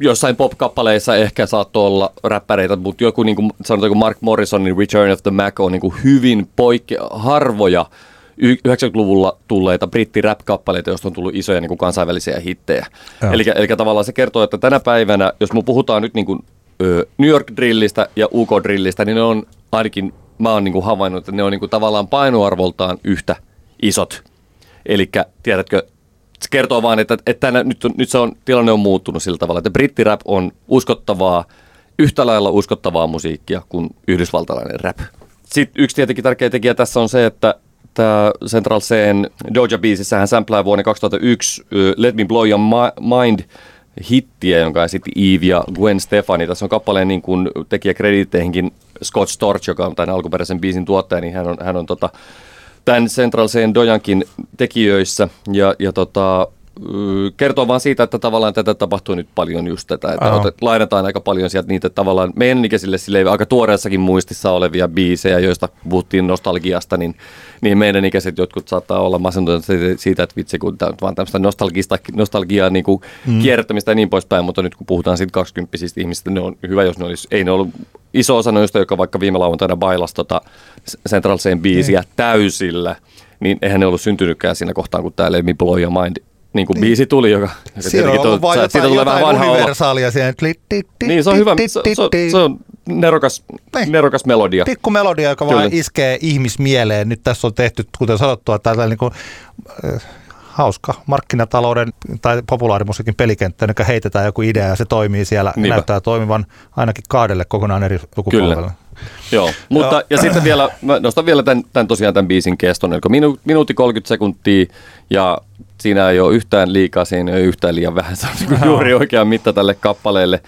jossain pop-kappaleissa ehkä saattoi olla räppäreitä, mutta joku niin kuin, sanotaan kuin Mark Morrisonin Return of the Mac on niin kuin hyvin poikke- harvoja 90-luvulla tulleita britti-rap-kappaleita, joista on tullut isoja niin kuin kansainvälisiä hittejä. Eli, eli tavallaan se kertoo, että tänä päivänä, jos me puhutaan nyt niin kuin, ö, New York-drillistä ja UK-drillistä, niin ne on ainakin, mä oon niin kuin havainnut, että ne on niin kuin tavallaan painoarvoltaan yhtä isot. Eli tiedätkö, se kertoo vaan, että, että tänä, nyt, on, nyt se on, tilanne on muuttunut sillä tavalla, että brittirap on uskottavaa, yhtä lailla uskottavaa musiikkia kuin yhdysvaltalainen rap. Sitten yksi tietenkin tärkeä tekijä tässä on se, että tämä Central Cen Doja-biisissä hän samplaa vuonna 2001 Let Me Blow Your Mind hittiä, jonka esitti Eve ja Gwen Stefani. Tässä on kappaleen niin kuin tekijäkrediitteihinkin Scott Storch, joka on tämän alkuperäisen biisin tuottaja, niin hän on, hän on tota, tämän Central Cen Dojankin tekijöissä. Ja, ja tota, kertoo vaan siitä, että tavallaan tätä tapahtuu nyt paljon just tätä, että otet, lainataan aika paljon sieltä niitä tavallaan meidän ikäisille sille aika tuoreessakin muistissa olevia biisejä, joista puhuttiin nostalgiasta, niin, niin meidän ikäiset jotkut saattaa olla masentuneet siitä, että vitsi, kun tämä on vaan tämmöistä nostalgista, nostalgiaa niin kuin mm. kierrättämistä ja niin poispäin, mutta nyt kun puhutaan siitä 20 ihmistä, ne on hyvä, jos ne olisi, ei ne ollut iso osa noista, joka vaikka viime lauantaina bailasi tota Central Scene biisiä mm. täysillä, niin eihän ne ollut syntynytkään siinä kohtaan, kun tämä Let Me Blow Your Mind niin kuin niin. biisi tuli, joka, joka on ollut vain jotain, siitä tulee vähän universaalia siihen. Niin, se on hyvä. Se, se, se on nerokas, niin. nerokas melodia. Pikku melodia, joka Kyllä. vaan iskee ihmismieleen. Nyt tässä on tehty, kuten sanottua, tällainen niin kuin, äh, hauska markkinatalouden tai populaarimusiikin pelikenttä, joka heitetään joku idea ja se toimii siellä, Niinpä. näyttää toimivan ainakin kaadelle kokonaan eri sukupolvelle. Kyllä. Joo, mutta Joo. ja sitten vielä, mä nostan vielä tämän, tämän tosiaan tämän biisin keston, eli minu, minuutti 30 sekuntia ja siinä ei ole yhtään liikaa, siinä ei ole yhtään liian vähän, se on niin juuri oikea mitta tälle kappaleelle.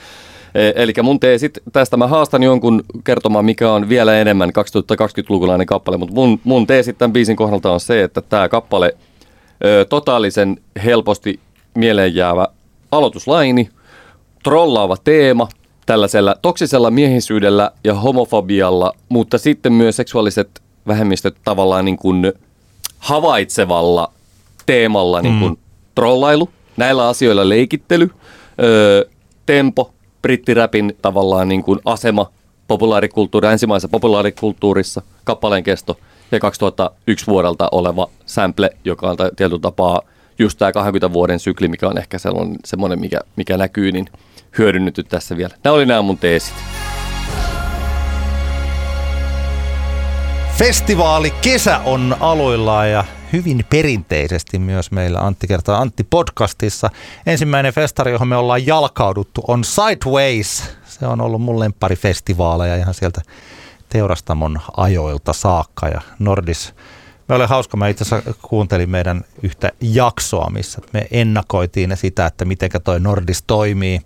E, eli mun teesit, tästä mä haastan jonkun kertomaan, mikä on vielä enemmän 2020-lukulainen kappale, mutta mun, mun teesit tämän biisin kohdalta on se, että tämä kappale ö, totaalisen helposti mieleen jäävä aloituslaini, trollaava teema – tällaisella toksisella miehisyydellä ja homofobialla, mutta sitten myös seksuaaliset vähemmistöt tavallaan niin kuin havaitsevalla teemalla niin kuin trollailu, näillä asioilla leikittely, öö, tempo, brittiräpin tavallaan niin kuin asema populaarikulttuuri, ensimmäisessä populaarikulttuurissa, kappaleen kesto ja 2001 vuodelta oleva sample, joka on tietyllä tapaa just tämä 20 vuoden sykli, mikä on ehkä sellainen, semmoinen, mikä, mikä näkyy, niin hyödynnytty tässä vielä. Nämä oli nämä mun teesit. Festivaali kesä on aloillaan ja hyvin perinteisesti myös meillä Antti kertaa Antti podcastissa. Ensimmäinen festari, johon me ollaan jalkauduttu, on Sideways. Se on ollut mun lemppari festivaaleja ihan sieltä teurastamon ajoilta saakka ja Nordis me oli hauska, mä itse asiassa kuuntelin meidän yhtä jaksoa, missä me ennakoitiin sitä, että miten toi Nordis toimii.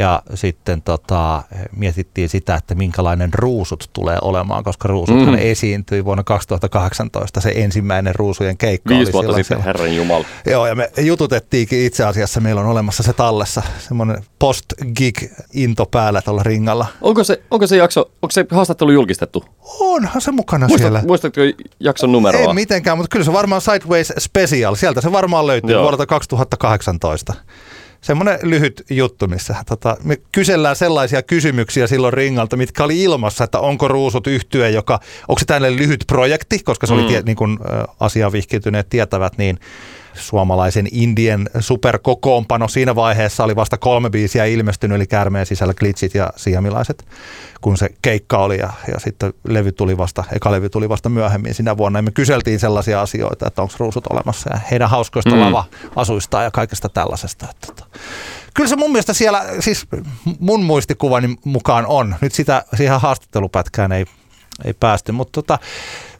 Ja sitten tota, mietittiin sitä, että minkälainen ruusut tulee olemaan, koska ruusut mm. esiintyi vuonna 2018. Se ensimmäinen ruusujen keikka Viisi oli vuotta sitten, siellä. Herran Jumala. Joo, ja me jututettiinkin itse asiassa, meillä on olemassa se tallessa, semmoinen post-gig-into päällä tuolla ringalla. Onko se, onko se jakso, onko se haastattelu julkistettu? Onhan se mukana Muistat, siellä. Muistatko jakson numeroa? Ei mitenkään, mutta kyllä se varmaan Sideways Special, sieltä se varmaan löytyy Joo. vuodelta 2018 semmoinen lyhyt juttu, missä tota, me kysellään sellaisia kysymyksiä silloin ringalta, mitkä oli ilmassa, että onko ruusut yhtyä, joka, onko se tällainen lyhyt projekti, koska se mm. oli tie, niin kuin asiaan vihkiytyneet tietävät, niin suomalaisen Indien superkokoonpano. Siinä vaiheessa oli vasta kolme biisiä ilmestynyt, eli Kärmeen sisällä glitchit ja siamilaiset, kun se keikka oli ja, ja sitten levy tuli vasta, eka levy tuli vasta myöhemmin sinä vuonna. Ja me kyseltiin sellaisia asioita, että onko ruusut olemassa ja heidän hauskoista mm. lava-asuista ja kaikesta tällaisesta. Että, että. Kyllä se mun mielestä siellä, siis mun muistikuvani mukaan on. Nyt sitä, siihen haastattelupätkään ei, ei päästy, mutta tota,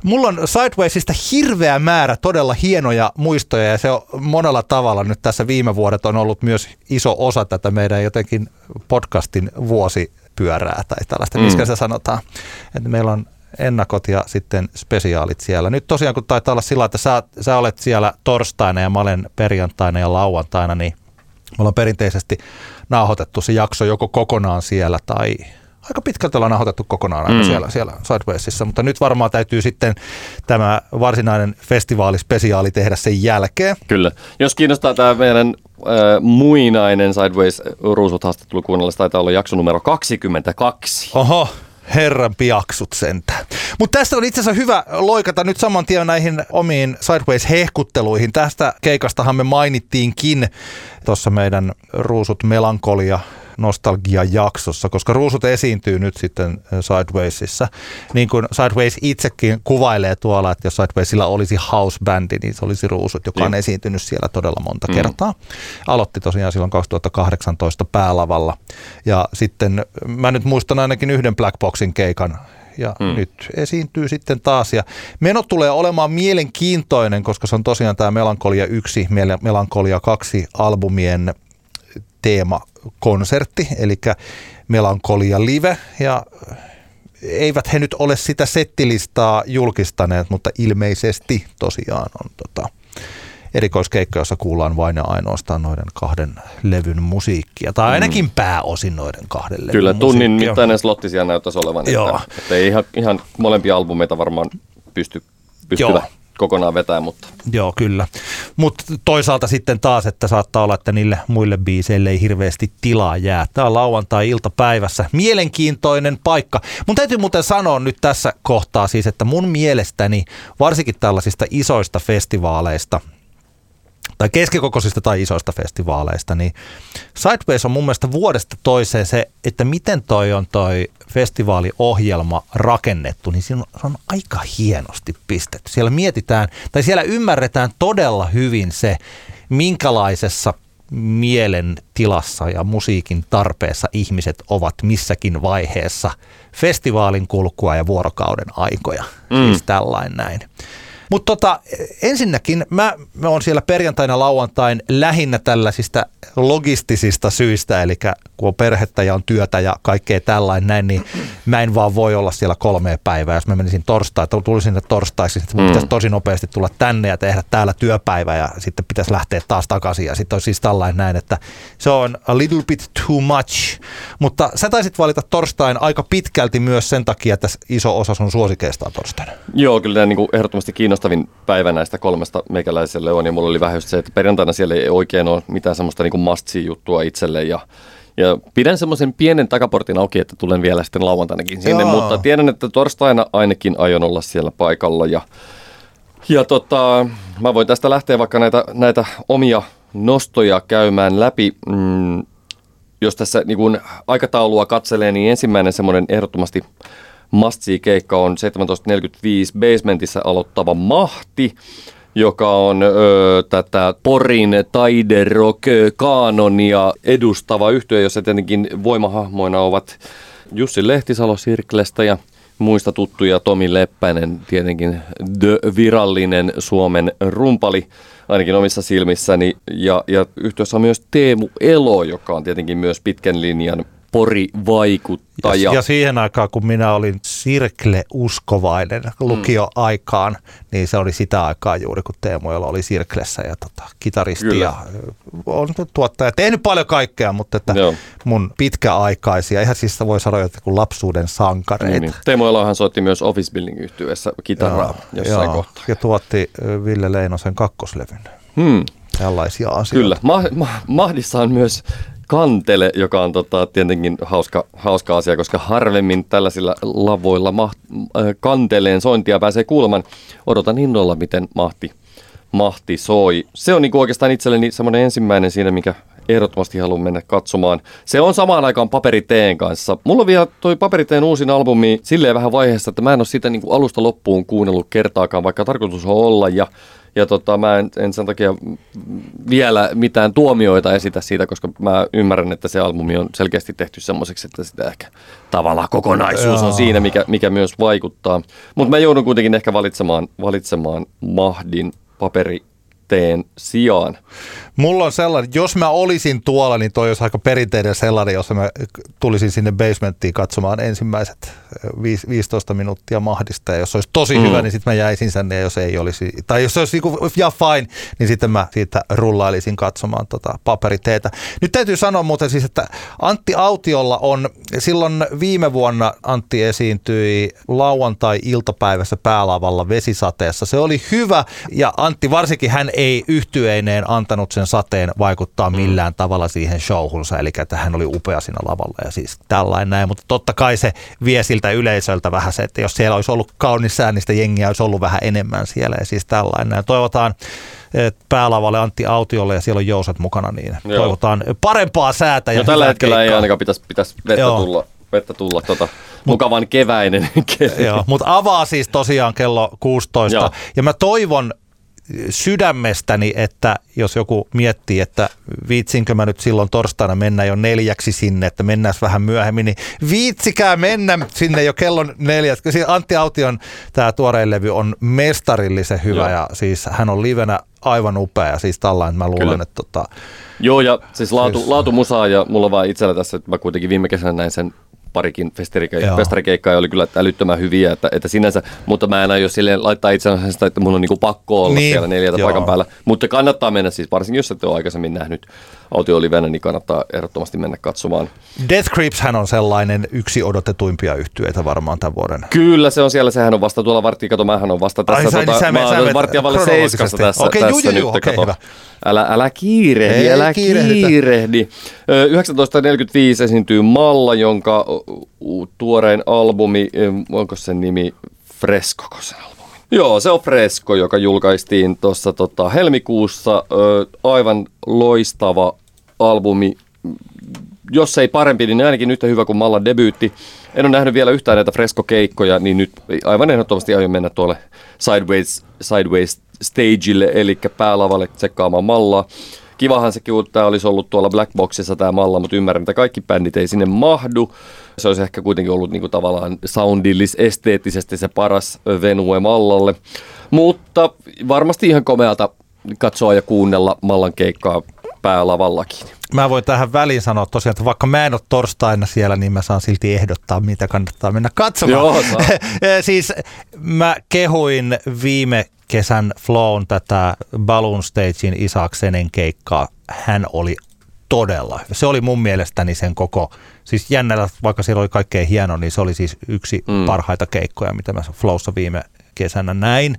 Mulla on Sidewaysista hirveä määrä todella hienoja muistoja ja se on monella tavalla nyt tässä viime vuodet on ollut myös iso osa tätä meidän jotenkin podcastin vuosipyörää tai tällaista, mm. miskä se sanotaan. Että meillä on ennakot ja sitten spesiaalit siellä. Nyt tosiaan kun taitaa olla sillä, että sä, sä olet siellä torstaina ja mä olen perjantaina ja lauantaina, niin me ollaan perinteisesti nauhoitettu se jakso joko kokonaan siellä tai aika pitkälti ollaan nahoitettu kokonaan aika mm. siellä, siellä Sidewaysissa, mutta nyt varmaan täytyy sitten tämä varsinainen festivaalispesiaali tehdä sen jälkeen. Kyllä. Jos kiinnostaa tämä meidän äh, muinainen Sideways ruusut haastattelu kuunnella, taitaa olla jakso numero 22. Oho, herran piaksut sentä. Mutta tästä on itse asiassa hyvä loikata nyt saman tien näihin omiin Sideways-hehkutteluihin. Tästä keikastahan me mainittiinkin tuossa meidän Ruusut Melankolia nostalgia-jaksossa, koska ruusut esiintyy nyt sitten Sidewaysissa. Niin kuin Sideways itsekin kuvailee tuolla, että jos Sidewaysilla olisi house-bändi, niin se olisi ruusut, joka on esiintynyt siellä todella monta mm. kertaa. Aloitti tosiaan silloin 2018 päälavalla. Ja sitten mä nyt muistan ainakin yhden Black Boxin keikan, ja mm. nyt esiintyy sitten taas. Ja meno tulee olemaan mielenkiintoinen, koska se on tosiaan tämä Melankolia 1, Melankolia 2 albumien teema konsertti, eli Melankolia Live, ja eivät he nyt ole sitä settilistaa julkistaneet, mutta ilmeisesti tosiaan on tota, erikoiskeikka, jossa kuullaan vain ja ainoastaan noiden kahden levyn musiikkia, tai ainakin mm. pääosin noiden kahden levyn Kyllä, tunnin mittainen slotti siellä näyttäisi olevan, Joo. Että, että ei ihan, ihan molempia albumeita varmaan pysty, pystyvä. Joo kokonaan vetää, mutta... Joo, kyllä. Mutta toisaalta sitten taas, että saattaa olla, että niille muille biiseille ei hirveästi tilaa jää. Tämä on lauantai-iltapäivässä. Mielenkiintoinen paikka. Mun täytyy muuten sanoa nyt tässä kohtaa siis, että mun mielestäni varsinkin tällaisista isoista festivaaleista – tai keskikokoisista tai isoista festivaaleista, niin Sideways on mun mielestä vuodesta toiseen se, että miten toi on toi festivaaliohjelma rakennettu, niin siinä on, se on aika hienosti pistetty. Siellä mietitään, tai siellä ymmärretään todella hyvin se, minkälaisessa mielen tilassa ja musiikin tarpeessa ihmiset ovat missäkin vaiheessa festivaalin kulkua ja vuorokauden aikoja. Mm. Siis tällainen näin. Mutta tota, ensinnäkin mä, mä oon siellä perjantaina lauantain lähinnä tällaisista logistisista syistä, eli kun on perhettä ja on työtä ja kaikkea tällainen näin, niin mä en vaan voi olla siellä kolme päivää. Jos mä menisin torstai, tulisin sinne torstaisin, että mun mm. pitäisi tosi nopeasti tulla tänne ja tehdä täällä työpäivä ja sitten pitäisi lähteä taas takaisin ja sitten on siis tällainen näin, että se on a little bit too much. Mutta sä taisit valita torstain aika pitkälti myös sen takia, että iso osa sun suosikeista on torstaina. Joo, kyllä niin kuin ehdottomasti kiinnostaa loistavin päivä näistä kolmesta meikäläiselle on, ja mulla oli vähän just se, että perjantaina siellä ei oikein ole mitään semmoista niin must juttua itselle, ja ja pidän semmoisen pienen takaportin auki, että tulen vielä sitten lauantainakin sinne, Joo. mutta tiedän, että torstaina ainakin aion olla siellä paikalla. Ja, ja tota, mä voin tästä lähteä vaikka näitä, näitä omia nostoja käymään läpi. Mm, jos tässä niin kun aikataulua katselee, niin ensimmäinen semmoinen ehdottomasti must keikka on 17.45 Basementissa aloittava Mahti joka on ö, tätä Porin taiderock kaanonia edustava yhtye, jossa tietenkin voimahahmoina ovat Jussi Lehtisalo Sirklestä ja muista tuttuja Tomi Leppänen, tietenkin the virallinen Suomen rumpali, ainakin omissa silmissäni. Ja, ja yhtiössä on myös Teemu Elo, joka on tietenkin myös pitkän linjan porivaikuttaja. Ja, ja siihen aikaan, kun minä olin Sirkle-uskovainen lukioaikaan, mm. niin se oli sitä aikaa juuri, kun Teemu Elo oli Sirklessä ja tota, kitaristi Kyllä. ja on tuottaja. Tehnyt paljon kaikkea, mutta että Joo. mun pitkäaikaisia, ihan siis voi sanoa, että kuin lapsuuden sankareita. Niin, niin. Teemu Elohan soitti myös Office Building yhtyessä kitaraa Joo, jossain joo. kohtaa. Ja tuotti Ville Leinosen kakkoslevyn. Hmm. Tällaisia asioita. Kyllä. Ma- ma- Mahdissa on myös kantele, joka on tota, tietenkin hauska, hauska asia, koska harvemmin tällaisilla lavoilla maht, äh, kanteleen sointia pääsee kuulemaan. Odotan innolla, miten mahti, mahti soi. Se on niinku oikeastaan itselleni semmoinen ensimmäinen siinä, mikä ehdottomasti haluan mennä katsomaan. Se on samaan aikaan Paperiteen kanssa. Mulla on vielä toi Paperiteen uusin albumi silleen vähän vaiheessa, että mä en ole sitä niin kuin alusta loppuun kuunnellut kertaakaan, vaikka tarkoitus on olla. Ja ja tota, mä en, en sen takia vielä mitään tuomioita esitä siitä, koska mä ymmärrän, että se albumi on selkeästi tehty semmoiseksi, että sitä ehkä tavallaan kokonaisuus on siinä, mikä, mikä myös vaikuttaa. Mutta mä joudun kuitenkin ehkä valitsemaan, valitsemaan Mahdin paperi teen sijaan. Mulla on sellainen, jos mä olisin tuolla, niin toi olisi aika perinteinen sellainen, jossa mä tulisin sinne basementtiin katsomaan ensimmäiset 15 minuuttia mahdista. Ja jos olisi tosi mm. hyvä, niin sitten mä jäisin sinne, ja jos ei olisi, tai jos se olisi niinku, ja fine, niin sitten mä siitä rullailisin katsomaan tota paperiteetä. Nyt täytyy sanoa muuten siis, että Antti Autiolla on, silloin viime vuonna Antti esiintyi lauantai-iltapäivässä päälavalla vesisateessa. Se oli hyvä, ja Antti varsinkin hän ei yhtyeineen antanut sen sateen vaikuttaa mm. millään mm. tavalla siihen showhunsa, eli että hän oli upea siinä lavalla ja siis tällainen näin, mutta totta kai se vie siltä yleisöltä vähän se, että jos siellä olisi ollut kaunis sää, niin sitä jengiä olisi ollut vähän enemmän siellä ja siis tällainen. Ja toivotaan päälavalle Antti Autiolle ja siellä on jousat mukana, niin Joo. toivotaan parempaa säätä. Ja no, tällä hetkellä keikkaa. ei ainakaan pitäisi, pitäisi vettä Joo. tulla vettä tulla tota, mukavan keväinen Joo, mutta avaa siis tosiaan kello 16. Joo. Ja mä toivon sydämestäni, että jos joku miettii, että viitsinkö mä nyt silloin torstaina mennä jo neljäksi sinne, että mennään vähän myöhemmin, niin viitsikää mennä sinne jo kellon neljä. Siis Antti Aution tämä tuorein levy on mestarillisen hyvä Joo. ja siis hän on livenä aivan upea siis tällainen mä luulen, Kyllä. että tota, Joo, ja siis laatu, siis... laatu musaa, ja mulla vaan itsellä tässä, että mä kuitenkin viime kesänä näin sen parikin festarikeikkaa oli kyllä älyttömän hyviä, että, että sinänsä, mutta mä en aio silleen laittaa itseänsä sitä, että mun on niinku pakko olla niin, siellä neljältä joo. paikan päällä. Mutta kannattaa mennä siis, varsinkin jos ette ole aikaisemmin nähnyt autiolivenä, niin kannattaa ehdottomasti mennä katsomaan. Death Creeps hän on sellainen yksi odotetuimpia yhtyeitä varmaan tämän vuoden. Kyllä, se on siellä, sehän on vasta tuolla vartti, kato, mähän on vasta tässä, Ai, tota, sä, mä oon vartijavalle seiskassa tässä, okay, tässä juu, juu, nyt, okay, kato. Älä, älä kiirehdi, Ei, älä kiirehdi. 1945 esiintyy Malla, jonka tuorein albumi, onko sen nimi Fresco, se albumi? Joo, se on Fresco, joka julkaistiin tuossa tota, helmikuussa. Ö, aivan loistava albumi. Jos ei parempi, niin ainakin yhtä hyvä kuin Mallan debyytti. En ole nähnyt vielä yhtään näitä Fresco-keikkoja, niin nyt aivan ehdottomasti aion mennä tuolle Sideways, Sideways stageille, eli päälavalle tsekkaamaan Mallaa. Kivahan sekin, että tämä olisi ollut tuolla Blackboxissa tämä Malla, mutta ymmärrän, että kaikki bändit ei sinne mahdu. Se olisi ehkä kuitenkin ollut niin kuin tavallaan soundillis, esteettisesti se paras venue Mallalle. Mutta varmasti ihan komeata katsoa ja kuunnella Mallan keikkaa päälavallakin. Mä voin tähän väliin sanoa tosiaan, että vaikka mä en ole torstaina siellä, niin mä saan silti ehdottaa, mitä kannattaa mennä katsomaan. Joo, siis mä kehuin viime kesän Flown tätä Balloon Stagein Isaksenen keikkaa. Hän oli todella hyvä. Se oli mun mielestäni sen koko, siis jännällä, vaikka siellä oli kaikkein hieno, niin se oli siis yksi mm. parhaita keikkoja, mitä mä Flowssa viime kesänä näin.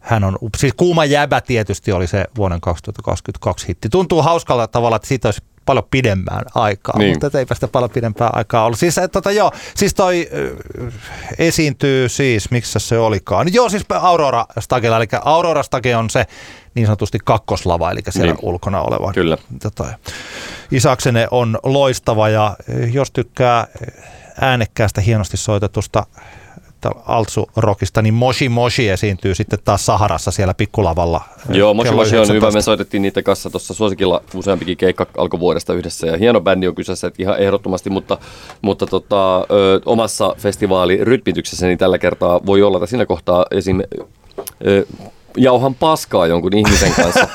Hän on, siis Kuuma jäbä tietysti oli se vuoden 2022 hitti. Tuntuu hauskalla tavalla, että siitä olisi paljon pidemmään aikaa, niin. mutta eipä sitä paljon pidempään aikaa ollut. Siis, että, tota, joo, siis toi äh, esiintyy siis, missä se olikaan. Joo, siis Aurora Stagella, eli Aurora Stage on se niin sanotusti kakkoslava, eli siellä niin. ulkona oleva. Kyllä. Tota, Isaksene on loistava ja jos tykkää äänekkäästä, hienosti soitetusta altsu-rockista, niin Moshi Moshi esiintyy sitten taas Saharassa siellä pikkulavalla. Joo, Moshi Moshi on hyvä. Me soitettiin niitä kanssa tuossa suosikilla useampikin keikka alkuvuodesta yhdessä ja hieno bändi on kyseessä että ihan ehdottomasti, mutta, mutta tota, ö, omassa festivaalirytmityksessä niin tällä kertaa voi olla, että siinä kohtaa esim. Ö, jauhan paskaa jonkun ihmisen kanssa.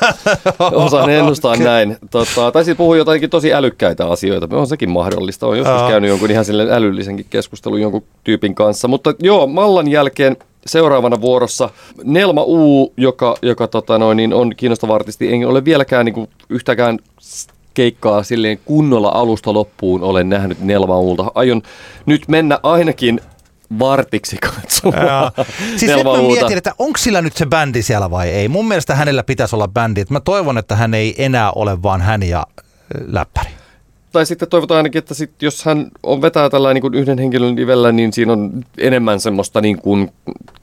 Osaan ennustaa okay. näin. Tota, tai sitten puhuu jotakin tosi älykkäitä asioita. On sekin mahdollista. On joskus käynyt jonkun ihan sille älyllisenkin keskustelun jonkun tyypin kanssa. Mutta joo, Mallan jälkeen seuraavana vuorossa Nelma U, joka, joka tota noin, niin on kiinnostava artisti. En ole vieläkään niin kuin, yhtäkään keikkaa silleen kunnolla alusta loppuun olen nähnyt Nelma Uulta. Aion nyt mennä ainakin vartiksi katsomaan. Siis nyt mä mietin, että onko sillä nyt se bändi siellä vai ei. Mun mielestä hänellä pitäisi olla bändi. Mä toivon, että hän ei enää ole vaan hän ja läppäri. Tai sitten toivotaan ainakin, että sit, jos hän on vetää tällainen niin yhden henkilön livellä, niin siinä on enemmän semmoista niin kuin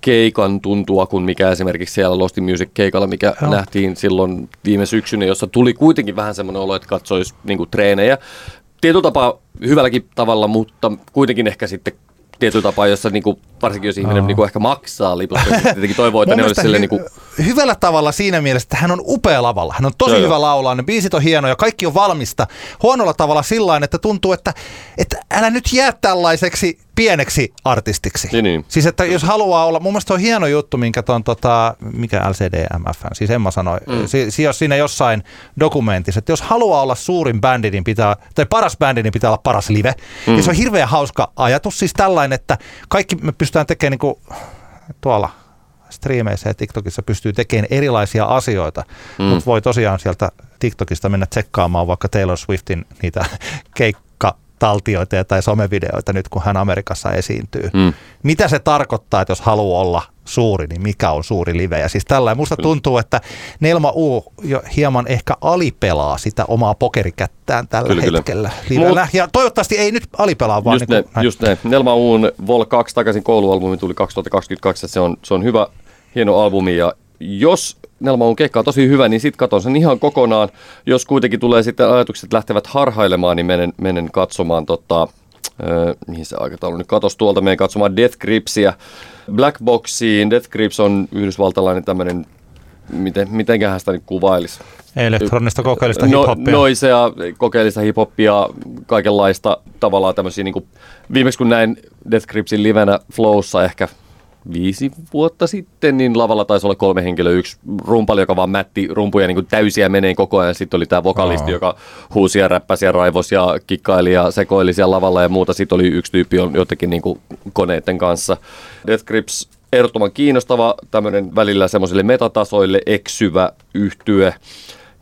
keikan tuntua kuin mikä esimerkiksi siellä Lost Music keikalla, mikä Joo. nähtiin silloin viime syksynä, jossa tuli kuitenkin vähän semmoinen olo, että katsoisi niin kuin treenejä. Tietyllä tapaa hyvälläkin tavalla, mutta kuitenkin ehkä sitten tietyllä tapaa, jossa niin kuin, varsinkin jos ihminen oh. niin kuin ehkä maksaa liput, niin tietenkin toivoo, että ne olisi sille hy- niin kuin... Hyvällä tavalla siinä mielessä, että hän on upea lavalla. Hän on tosi Joo, hyvä laulaa, ne biisit on hienoja, kaikki on valmista. Huonolla tavalla sillä että tuntuu, että, että älä nyt jää tällaiseksi pieneksi artistiksi. Niin, niin. Siis että jos haluaa olla, mun mielestä on hieno juttu, minkä ton, tota, mikä LCDMF, siis Emma sanoi, mm. si, si, jos siinä jossain dokumentissa, että jos haluaa olla suurin bändi, niin pitää, tai paras bändi, niin pitää olla paras live. Mm. Ja se on hirveän hauska ajatus, siis tällainen, että kaikki me pystytään tekemään niin kuin tuolla striimeissä ja TikTokissa pystyy tekemään erilaisia asioita, mm. mutta voi tosiaan sieltä TikTokista mennä tsekkaamaan vaikka Taylor Swiftin niitä keikka taltioita tai somevideoita nyt, kun hän Amerikassa esiintyy. Mm. Mitä se tarkoittaa, että jos haluaa olla suuri, niin mikä on suuri live? Ja siis tällä musta tuntuu, että Nelma U jo hieman ehkä alipelaa sitä omaa pokerikättään tällä kyllä, hetkellä kyllä. Mut, ja toivottavasti ei nyt alipelaa, vaan just, niin ne, just ne. Nelma Uun Vol 2 takaisin koulualbumi tuli 2022, se on, se on hyvä, hieno albumi ja jos Nelmaun keikka on tosi hyvä, niin sitten katon sen ihan kokonaan. Jos kuitenkin tulee sitten ajatukset lähtevät harhailemaan, niin menen, menen katsomaan tota, äh, mihin se aikataulu nyt katos tuolta, menen katsomaan Death Gripsiä. Black Boxiin, Death Grips on yhdysvaltalainen tämmöinen, miten, mitenköhän sitä nyt kuvailisi? Elektronista kokeellista no, hiphoppia. Noisea kokeellista hiphoppia, kaikenlaista tavallaan tämmöisiä, niin kuin, viimeksi kun näin Death Gripsin livenä Flowssa ehkä viisi vuotta sitten, niin lavalla taisi olla kolme henkilöä. Yksi rumpali, joka vaan mätti rumpuja niin kuin täysiä menee koko ajan. Sitten oli tämä vokalisti, oh. joka huusi ja räppäsi ja raivos ja kikkaili ja sekoili siellä lavalla ja muuta. Sitten oli yksi tyyppi jotenkin niin kuin koneiden kanssa. Death Grips ehdottoman kiinnostava, tämmöinen välillä semmoisille metatasoille eksyvä yhtye,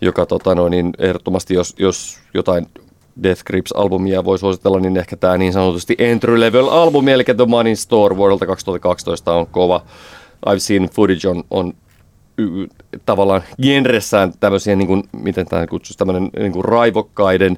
joka tota noin, niin ehdottomasti, jos, jos jotain Death Grips-albumia voi suositella, niin ehkä tämä niin sanotusti entry level albumi, eli The Money Store vuodelta 2012 on kova. I've seen footage on, on y, tavallaan genressään tämmöisiä, niin kuin, miten tämä kutsuisi, tämmöinen niin kuin raivokkaiden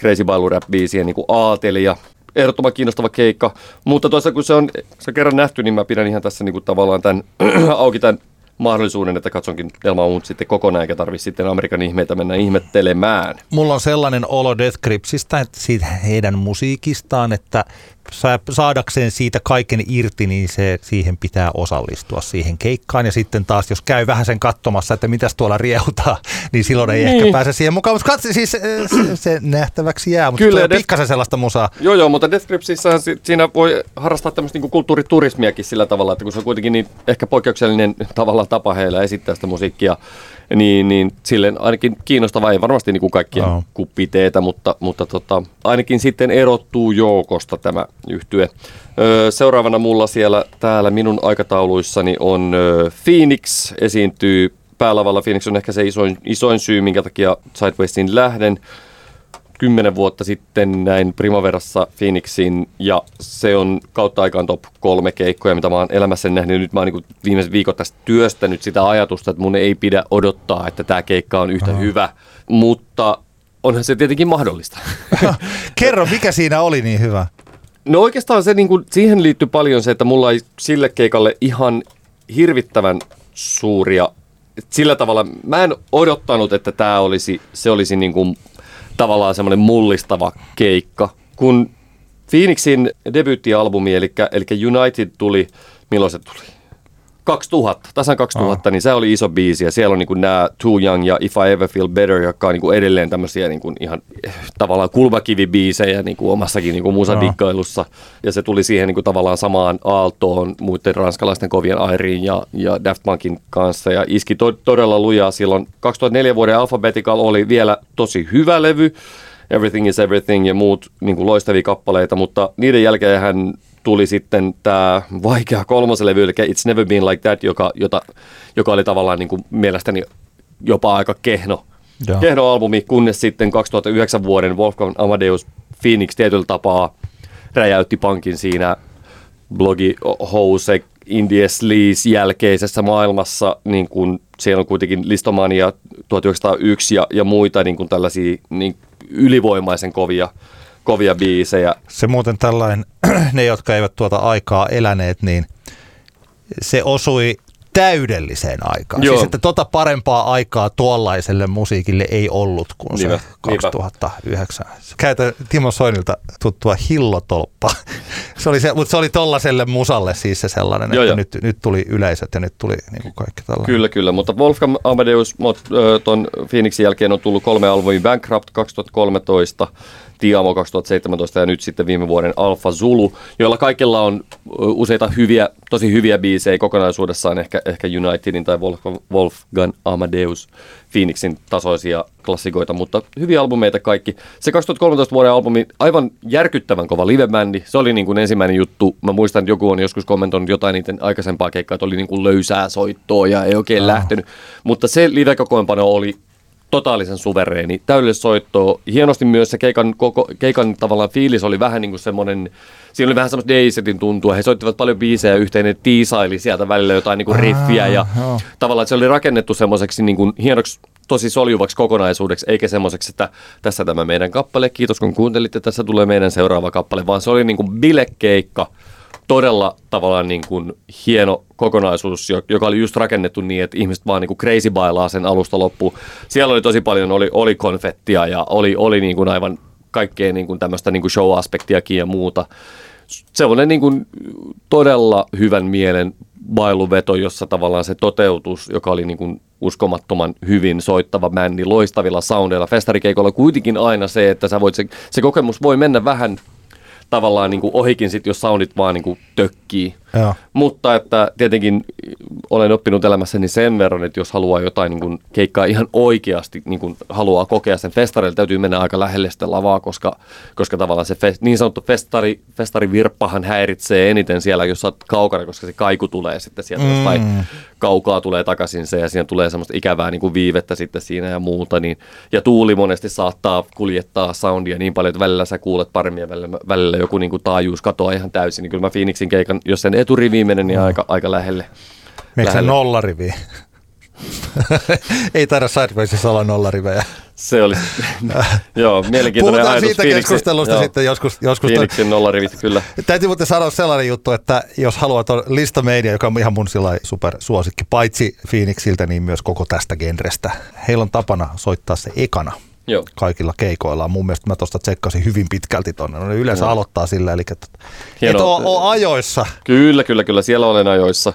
Crazy Bailu Rap-biisien niin aatelija. Ehdottoman kiinnostava keikka, mutta toisaalta kun se on, se on kerran nähty, niin mä pidän ihan tässä niin kuin tavallaan tämän, auki tämän mahdollisuuden, että katsonkin Delma Unt sitten kokonaan, eikä tarvitse sitten Amerikan ihmeitä mennä ihmettelemään. Mulla on sellainen olo Death Gripsistä, että siitä heidän musiikistaan, että saadakseen siitä kaiken irti, niin se, siihen pitää osallistua siihen keikkaan. Ja sitten taas, jos käy vähän sen katsomassa, että mitäs tuolla rieutaa, niin silloin ei niin. ehkä pääse siihen mukaan. Mutta katsi, siis se, se nähtäväksi jää, mutta Kyllä, Death... pikkasen sellaista musaa. Joo, joo, mutta Death siinä voi harrastaa tämmöistä niin kulttuuriturismiakin sillä tavalla, että kun se on kuitenkin niin ehkä poikkeuksellinen tavalla tapa heillä esittää sitä musiikkia, niin, niin silleen ainakin kiinnostava, ei varmasti niin kuin kaikkien oh. kuppiteetä, mutta, mutta tota, ainakin sitten erottuu joukosta tämä yhtye. Öö, seuraavana mulla siellä täällä minun aikatauluissani on öö, Phoenix, esiintyy päälavalla. Phoenix on ehkä se isoin, isoin syy, minkä takia Sidewaysin lähden. Kymmenen vuotta sitten näin Primaverassa Phoenixin ja se on kautta aikaan top kolme keikkoja, mitä mä oon elämässäni nähnyt. Nyt mä oon niin viimeiset viikot tästä työstänyt sitä ajatusta, että mun ei pidä odottaa, että tämä keikka on yhtä Aha. hyvä, mutta onhan se tietenkin mahdollista. Kerro, mikä siinä oli niin hyvä? No oikeastaan se, niin kuin, siihen liittyy paljon se, että mulla ei sille keikalle ihan hirvittävän suuria sillä tavalla, mä en odottanut, että tämä olisi, se olisi niin kuin, tavallaan semmoinen mullistava keikka. Kun Phoenixin debyyttialbumi, eli, eli United tuli, milloin se tuli? 2000, tasan 2000, oh. niin se oli iso biisi ja siellä on niin nämä Too Young ja If I Ever Feel Better, jotka on niin edelleen tämmöisiä niin ihan eh, tavallaan kulmakivibiisejä niin omassakin niin musadikkailussa. Oh. Ja se tuli siihen niin tavallaan samaan aaltoon muiden ranskalaisten kovien Airiin ja, ja Daft Punkin kanssa ja iski to, todella lujaa silloin. 2004 vuoden Alphabetical oli vielä tosi hyvä levy, Everything is Everything ja muut niin loistavia kappaleita, mutta niiden jälkeen hän tuli sitten tämä vaikea kolmoselevy, eli It's Never Been Like That, joka, jota, joka oli tavallaan niin kuin mielestäni jopa aika kehno, kehno albumi, kunnes sitten 2009 vuoden Wolfgang Amadeus Phoenix tietyllä tapaa räjäytti pankin siinä blogi House Indie Sleaze jälkeisessä maailmassa, niin kuin siellä on kuitenkin Listomania 1901 ja, ja muita niin kuin tällaisia niin ylivoimaisen kovia kovia biisejä. Se muuten tällainen, ne jotka eivät tuota aikaa eläneet, niin se osui täydelliseen aikaan. Joo. Siis että tota parempaa aikaa tuollaiselle musiikille ei ollut kuin se Niinpä. 2009. Käytä Timo Soinilta tuttua hillotolppa. se oli se, mutta se oli tollaselle musalle siis se sellainen, Joo, että jo. nyt, nyt tuli yleisöt ja nyt tuli niin kuin kaikki tällainen. Kyllä, kyllä, mutta Wolfgang Amadeus tuon Phoenixin jälkeen on tullut kolme albumia Bankrupt 2013, Tiamo 2017 ja nyt sitten viime vuoden Alfa Zulu, joilla kaikilla on useita hyviä, tosi hyviä biisejä kokonaisuudessaan, ehkä, ehkä Unitedin tai Wolfgang Amadeus Phoenixin tasoisia klassikoita, mutta hyviä albumeita kaikki. Se 2013 vuoden albumi, aivan järkyttävän kova livebändi, se oli niin kuin ensimmäinen juttu. Mä muistan, että joku on joskus kommentoinut jotain niiden aikaisempaa keikkaa, että oli niin kuin löysää soittoa ja ei oikein oh. lähtenyt. Mutta se live-kokoonpano oli totaalisen suvereeni, täydellistä soittoa. Hienosti myös se keikan, koko, keikan tavallaan fiilis oli vähän niin kuin semmoinen, siinä oli vähän semmoista Daysetin tuntua. He soittivat paljon biisejä yhteen, ne tiisaili sieltä välillä jotain niin kuin riffiä ja oh. tavallaan se oli rakennettu semmoiseksi niin kuin hienoksi tosi soljuvaksi kokonaisuudeksi, eikä semmoiseksi, että tässä tämä meidän kappale, kiitos kun kuuntelitte, tässä tulee meidän seuraava kappale, vaan se oli niin kuin bilekeikka, todella tavallaan niin kuin hieno kokonaisuus, joka oli just rakennettu niin, että ihmiset vaan niin kuin crazy bailaa sen alusta loppuun. Siellä oli tosi paljon, oli, oli konfettia ja oli, oli niin kuin aivan kaikkea niin kuin tämmöistä niin kuin show-aspektiakin ja muuta. Semmoinen niin kuin todella hyvän mielen bailuveto, jossa tavallaan se toteutus, joka oli niin kuin uskomattoman hyvin soittava bändi, loistavilla soundeilla, festarikeikolla kuitenkin aina se, että sä voit, se, se kokemus voi mennä vähän tavallaan niin kuin ohikin sit, jos soundit vaan niin kuin tökkii. Joo. Mutta että tietenkin olen oppinut elämässäni sen verran, että jos haluaa jotain niin kuin keikkaa ihan oikeasti niin kuin haluaa kokea sen festarille, täytyy mennä aika lähelle sitä lavaa, koska, koska tavallaan se fest, niin sanottu festari, festarivirppahan häiritsee eniten siellä, jos olet kaukana, koska se kaiku tulee sitten sieltä mm. jostain kaukaa tulee takaisin se ja siinä tulee semmoista ikävää niin kuin viivettä sitten siinä ja muuta. Niin, ja tuuli monesti saattaa kuljettaa soundia niin paljon, että välillä sä kuulet paremmin ja välillä, välillä joku niin kuin taajuus katoaa ihan täysin. Niin kyllä mä Phoenixin keikan, jos sen eturiviin menen, niin aika, aika lähelle. Miksi se nollarivi? Ei taida Sidewaysissa olla nollarivejä. Se oli, joo, mielenkiintoinen Puhutaan ajatus. siitä Phoenixin, keskustelusta joo, sitten joskus. joskus Phoenixin nollarivit, kyllä. Täytyy muuten sanoa sellainen juttu, että jos haluat Lista Media, joka on ihan mun supersuosikki, paitsi Phoenixiltä, niin myös koko tästä genrestä. Heillä on tapana soittaa se ekana Joo. kaikilla keikoilla. Mun mielestä mä tuosta tsekkasin hyvin pitkälti tuonne. No, ne yleensä Joo. aloittaa sillä, eli että et ole, ole ajoissa. Kyllä, kyllä, kyllä. Siellä olen ajoissa.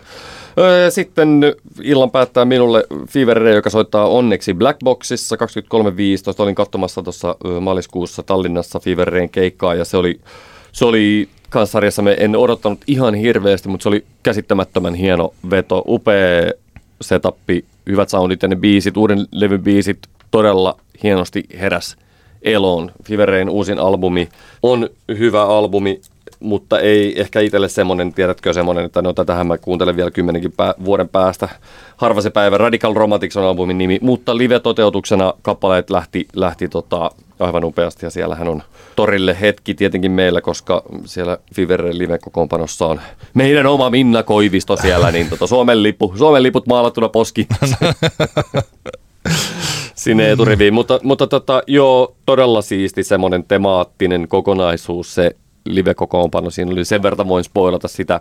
Sitten illan päättää minulle Fever Ray, joka soittaa onneksi Blackboxissa 23.15. Olin katsomassa tuossa maaliskuussa Tallinnassa Fever Rayn keikkaa ja se oli, se oli kanssarjassa, me en odottanut ihan hirveästi, mutta se oli käsittämättömän hieno veto, upea setappi, hyvät soundit ja ne biisit, uuden levyn biisit todella hienosti heräs eloon. Fever Rayn uusin albumi on hyvä albumi mutta ei ehkä itselle semmoinen, tiedätkö semmoinen, että no tätähän mä kuuntelen vielä kymmenenkin pää, vuoden päästä. Harva se päivä, Radical Romantics on albumin nimi, mutta live-toteutuksena kappaleet lähti, lähti tota, aivan upeasti ja siellähän on torille hetki tietenkin meillä, koska siellä Fiverren live-kokoonpanossa on meidän oma Minna Koivisto siellä, niin tota Suomen, lippu, Suomen liput maalattuna poski sinne eturiviin. Mutta, mutta tota, joo, todella siisti semmoinen temaattinen kokonaisuus se live-kokoonpano. Siinä oli sen verran voin spoilata sitä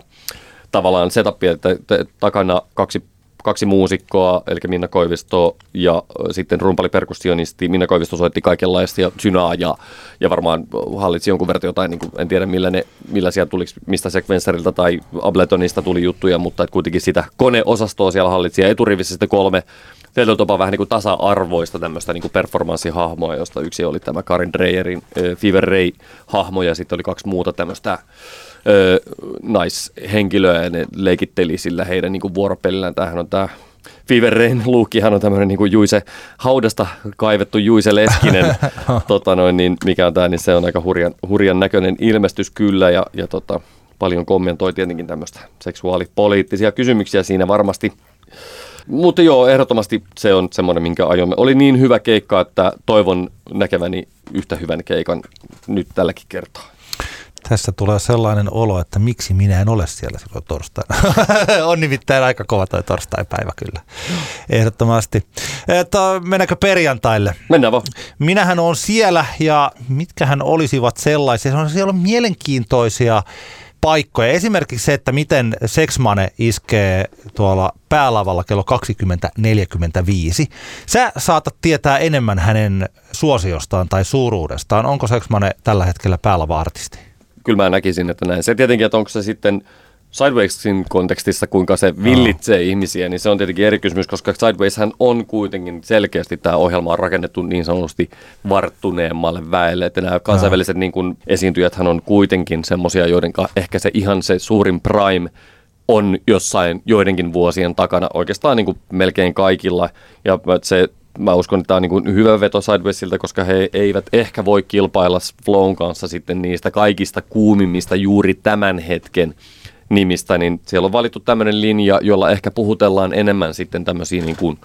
tavallaan setupia, että, että takana kaksi kaksi muusikkoa, eli Minna Koivisto ja sitten rumpaliperkussionisti. Minna Koivisto soitti kaikenlaista synaa ja, ja varmaan hallitsi jonkun verran jotain, niin kuin, en tiedä millä, ne, millä siellä tuli, mistä Sequencerilta tai Abletonista tuli juttuja, mutta että kuitenkin sitä koneosastoa siellä hallitsi. Ja eturivissä sitten kolme tietyllä vähän niin kuin tasa-arvoista tämmöistä niin kuin performanssihahmoa, josta yksi oli tämä Karin Dreyerin äh, Fever Ray-hahmo ja sitten oli kaksi muuta tämmöistä naishenkilöä ja ne leikitteli sillä heidän niin kuin vuoropelillään. Tämähän on tämä Fever Rain Luukkihan on tämmöinen niin Juise, haudasta kaivettu Juise Leskinen, tota noin, niin mikä on tämä, niin se on aika hurjan, hurjan näköinen ilmestys kyllä ja, ja tota, paljon kommentoi tietenkin tämmöistä seksuaalipoliittisia kysymyksiä siinä varmasti. Mutta joo, ehdottomasti se on semmoinen, minkä ajomme. Oli niin hyvä keikka, että toivon näkeväni yhtä hyvän keikan nyt tälläkin kertaa tässä tulee sellainen olo, että miksi minä en ole siellä silloin torstaina. on nimittäin aika kova toi torstai-päivä kyllä. Ehdottomasti. Että mennäänkö perjantaille? Mennään vaan. Minähän on siellä ja mitkähän olisivat sellaisia. Siellä on mielenkiintoisia paikkoja. Esimerkiksi se, että miten Sexmane iskee tuolla päälavalla kello 20.45. Sä saatat tietää enemmän hänen suosiostaan tai suuruudestaan. Onko Sexmane tällä hetkellä päälava-artisti? Kyllä mä näkisin, että näin. Se tietenkin, että onko se sitten Sidewaysin kontekstissa, kuinka se villitsee oh. ihmisiä, niin se on tietenkin eri kysymys, koska Sidewayshän on kuitenkin selkeästi tämä ohjelma on rakennettu niin sanotusti varttuneemmalle väelle, että nämä kansainväliset oh. niin kuin, esiintyjäthän on kuitenkin semmoisia, joiden ehkä se ihan se suurin prime on jossain joidenkin vuosien takana oikeastaan niin kuin melkein kaikilla, ja se mä uskon, että tämä on niin hyvä veto Sidewaysilta, koska he eivät ehkä voi kilpailla Flown kanssa sitten niistä kaikista kuumimmista juuri tämän hetken nimistä, niin siellä on valittu tämmöinen linja, jolla ehkä puhutellaan enemmän sitten tämmöisiä niin kuin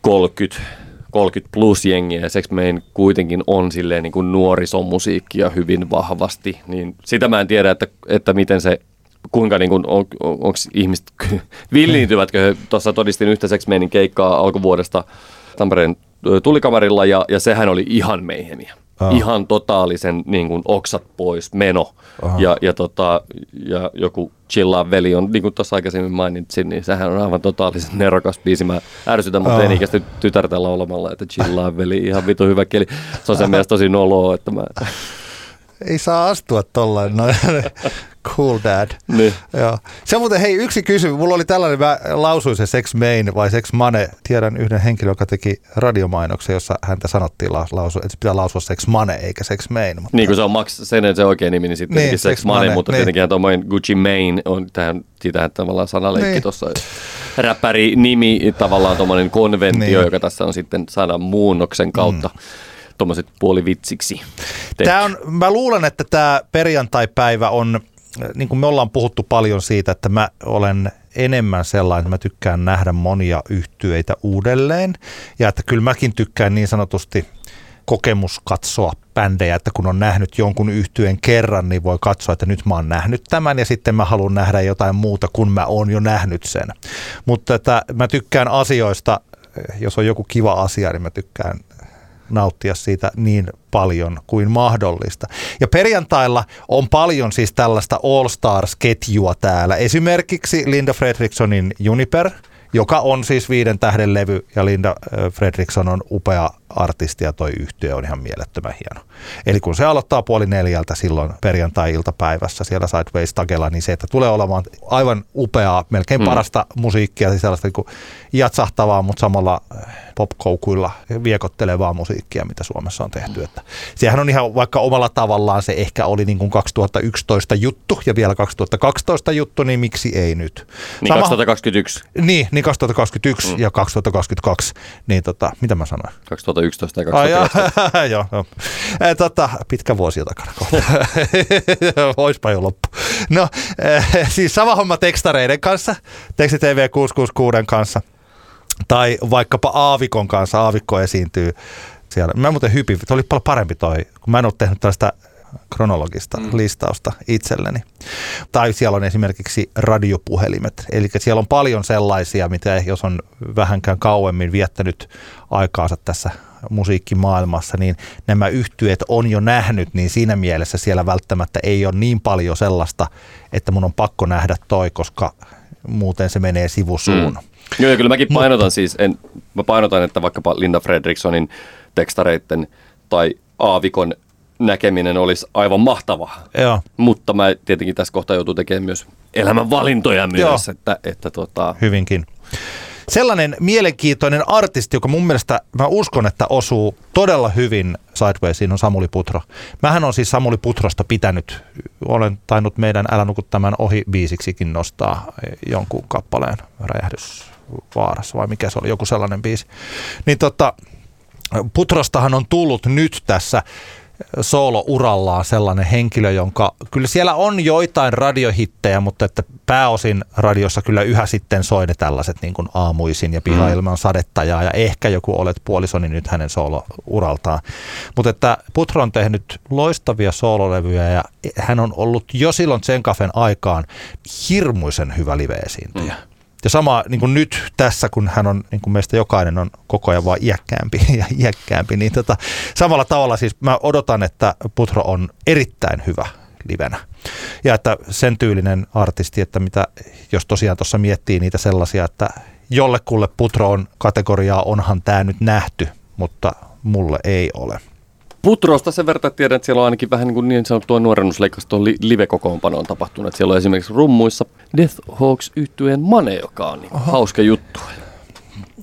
30 30 plus jengiä ja Sex Main kuitenkin on silleen niin kuin nuorisomusiikkia hyvin vahvasti, niin sitä mä en tiedä, että, että miten se kuinka niin kuin, on, on, onko ihmiset villiintyvätkö. Tuossa todistin yhtä seksmeenin keikkaa alkuvuodesta Tampereen tulikamarilla ja, ja sehän oli ihan meihemiä. Oh. Ihan totaalisen niin kuin, oksat pois meno. Ja, ja, tota, ja joku Chillaa veli on, niin kuin tuossa aikaisemmin mainitsin, niin sehän on aivan totaalisen nerokas biisi. Mä ärsytän mun teini-ikäistä tytärtä laulamalla, että Chillaa veli, ihan vitu hyvä keli. Se on sen mielestä tosi noloa, että mä... Ei saa astua tollain. No, Cool dad. Niin. Joo. Se muuten, hei, yksi kysymys. Mulla oli tällainen, mä lausuin se sex main vai sex mane. Tiedän yhden henkilön, joka teki radiomainoksen, jossa häntä sanottiin lausu, että pitää lausua sex mane eikä sex main. Mutta... Niin kuin se on Max, sen se oikein nimi, niin sitten niin, sex, sex mane, mutta niin. tietenkin tuommoinen Gucci Mane on tähän, siitähän tavallaan sanaleikki niin. tuossa. Räppäri nimi, tavallaan tuommoinen konventio, niin. joka tässä on sitten sanan muunnoksen kautta. Mm tuommoiset puolivitsiksi. Tämä on, mä luulen, että tämä perjantai-päivä on niin kuin me ollaan puhuttu paljon siitä, että mä olen enemmän sellainen, että mä tykkään nähdä monia yhtyeitä uudelleen. Ja että kyllä mäkin tykkään niin sanotusti kokemus katsoa bändejä, että kun on nähnyt jonkun yhtyeen kerran, niin voi katsoa, että nyt mä oon nähnyt tämän ja sitten mä haluan nähdä jotain muuta, kun mä oon jo nähnyt sen. Mutta että mä tykkään asioista, jos on joku kiva asia, niin mä tykkään nauttia siitä niin paljon kuin mahdollista. Ja perjantailla on paljon siis tällaista All Stars-ketjua täällä. Esimerkiksi Linda Fredrikssonin Juniper, joka on siis viiden tähden levy ja Linda Fredriksson on upea artisti ja toi yhtiö on ihan mielettömän hieno. Eli kun se aloittaa puoli neljältä silloin perjantai-iltapäivässä siellä Sideways Tagella, niin se, että tulee olemaan aivan upeaa, melkein mm. parasta musiikkia, siis sellaista niin jatsahtavaa, mutta samalla popkoukuilla viekottelevaa musiikkia, mitä Suomessa on tehty. Että sehän on ihan vaikka omalla tavallaan se ehkä oli niin kuin 2011 juttu ja vielä 2012 juttu, niin miksi ei nyt? Niin Sama, 2021. Niin, niin Niin 2021 mm. ja 2022, niin tota, mitä mä sanoin? 2011 ja Ai, 2012. joo, joo, joo. E, tota, pitkä vuosi takana kohta. Oispa jo loppu. No, e, siis sama homma tekstareiden kanssa, Teksti TV 666 kanssa, tai vaikkapa Aavikon kanssa, Aavikko esiintyy siellä. Mä muuten hypin, oli paljon parempi toi, kun mä en ole tehnyt tällaista kronologista mm. listausta itselleni. Tai siellä on esimerkiksi radiopuhelimet. Eli siellä on paljon sellaisia, mitä jos on vähänkään kauemmin viettänyt aikaansa tässä musiikkimaailmassa, niin nämä yhtyeet on jo nähnyt, niin siinä mielessä siellä välttämättä ei ole niin paljon sellaista, että mun on pakko nähdä toi, koska muuten se menee sivusuun. Mm. Joo, ja kyllä mäkin painotan siis, en, mä painotan, että vaikkapa Linda Fredrikssonin tekstareitten tai Aavikon näkeminen olisi aivan mahtava. Joo. Mutta mä tietenkin tässä kohtaa joutuu tekemään myös elämän valintoja myös. Joo. Että, että tota... Hyvinkin. Sellainen mielenkiintoinen artisti, joka mun mielestä, mä uskon, että osuu todella hyvin Sidewaysiin, on Samuli Putro. Mähän on siis Samuli Putrosta pitänyt, olen tainnut meidän Älä nuku tämän ohi biisiksikin nostaa jonkun kappaleen räjähdys vaarassa, vai mikä se oli, joku sellainen biisi. Niin tota, Putrostahan on tullut nyt tässä soolo-urallaan sellainen henkilö, jonka kyllä siellä on joitain radiohittejä, mutta että pääosin radiossa kyllä yhä sitten soi ne tällaiset niin kuin aamuisin ja pihailma on sadettajaa ja ehkä joku olet puolisoni nyt hänen soolo-uraltaan. Mutta että Putro on tehnyt loistavia soololevyjä ja hän on ollut jo silloin Tsenkafen aikaan hirmuisen hyvä live-esiintyjä. Mm. Ja sama niin kuin nyt tässä, kun hän on, niin kuin meistä jokainen on koko ajan vaan iäkkäämpi ja iäkkäämpi, niin tota, samalla tavalla siis mä odotan, että Putro on erittäin hyvä livenä. Ja että sen tyylinen artisti, että mitä, jos tosiaan tuossa miettii niitä sellaisia, että jollekulle Putro on kategoriaa, onhan tämä nyt nähty, mutta mulle ei ole. Putrosta sen verran tiedän, että siellä on ainakin vähän niin, kuin niin sanottua nuorennusleikkausta tuon li- live-kokoonpanoon tapahtunut. Siellä on esimerkiksi rummuissa Death Hawks yhtyeen Mane, joka on niin hauska juttu.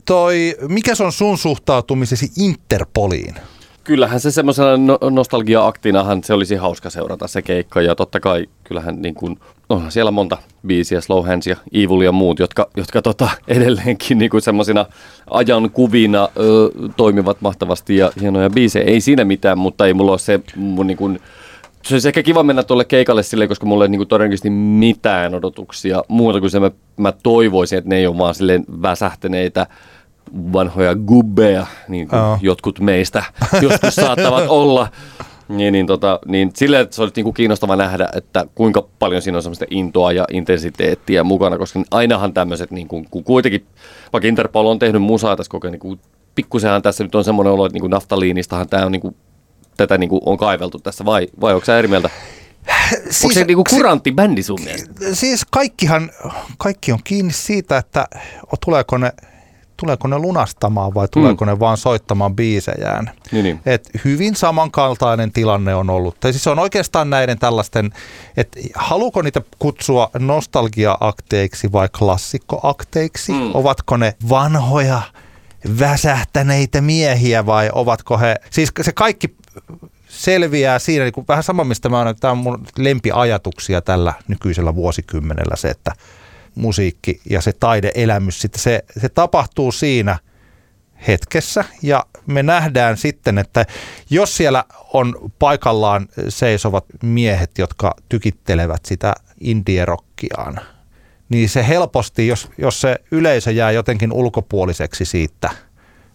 Toi, mikä se on sun suhtautumisesi Interpoliin? Kyllähän se semmoisena no- nostalgia-aktinahan se olisi hauska seurata se keikka ja totta kai kyllähän niin kuin, onhan siellä monta biisiä, Slow Hands ja Evil ja muut, jotka, jotka tota, edelleenkin niin kuin semmoisina ajan kuvina ö, toimivat mahtavasti ja hienoja biisejä. Ei siinä mitään, mutta ei mulla ole se mun niin kuin, se olisi ehkä kiva mennä tuolle keikalle silleen, koska mulla ei niin kuin todennäköisesti mitään odotuksia muuta kuin se mä, mä toivoisin, että ne ei ole vaan silleen väsähtäneitä vanhoja gubbeja, niin kuin oh. jotkut meistä joskus saattavat olla. Niin, niin, tota, niin silleen, että se olisi niin kiinnostava nähdä, että kuinka paljon siinä on semmoista intoa ja intensiteettiä mukana, koska ainahan tämmöiset, niin kuin, kun kuitenkin, vaikka Interpol on tehnyt musaa tässä koko, niin pikkusenhan tässä nyt on semmoinen olo, että niin kuin naftaliinistahan tämä on niin kuin, tätä niin kuin on kaiveltu tässä, vai, vai onko sä eri mieltä? Siis, Onko se niinku kurantti bändi sun mielestä? Siis kaikkihan, kaikki on kiinni siitä, että tuleeko ne tuleeko ne lunastamaan vai tuleeko mm. ne vaan soittamaan biisejään. Niin, niin. Et hyvin samankaltainen tilanne on ollut. Tai siis on oikeastaan näiden tällaisten, että haluuko niitä kutsua nostalgia-akteiksi vai klassikkoakteiksi? Mm. Ovatko ne vanhoja, väsähtäneitä miehiä vai ovatko he, siis se kaikki selviää siinä, niin kuin vähän sama, mistä mä olen, tämä on mun lempiajatuksia tällä nykyisellä vuosikymmenellä se, että musiikki ja se taideelämys, sitten se, se tapahtuu siinä hetkessä ja me nähdään sitten, että jos siellä on paikallaan seisovat miehet, jotka tykittelevät sitä indierokkiaan, niin se helposti, jos, jos se yleisö jää jotenkin ulkopuoliseksi siitä,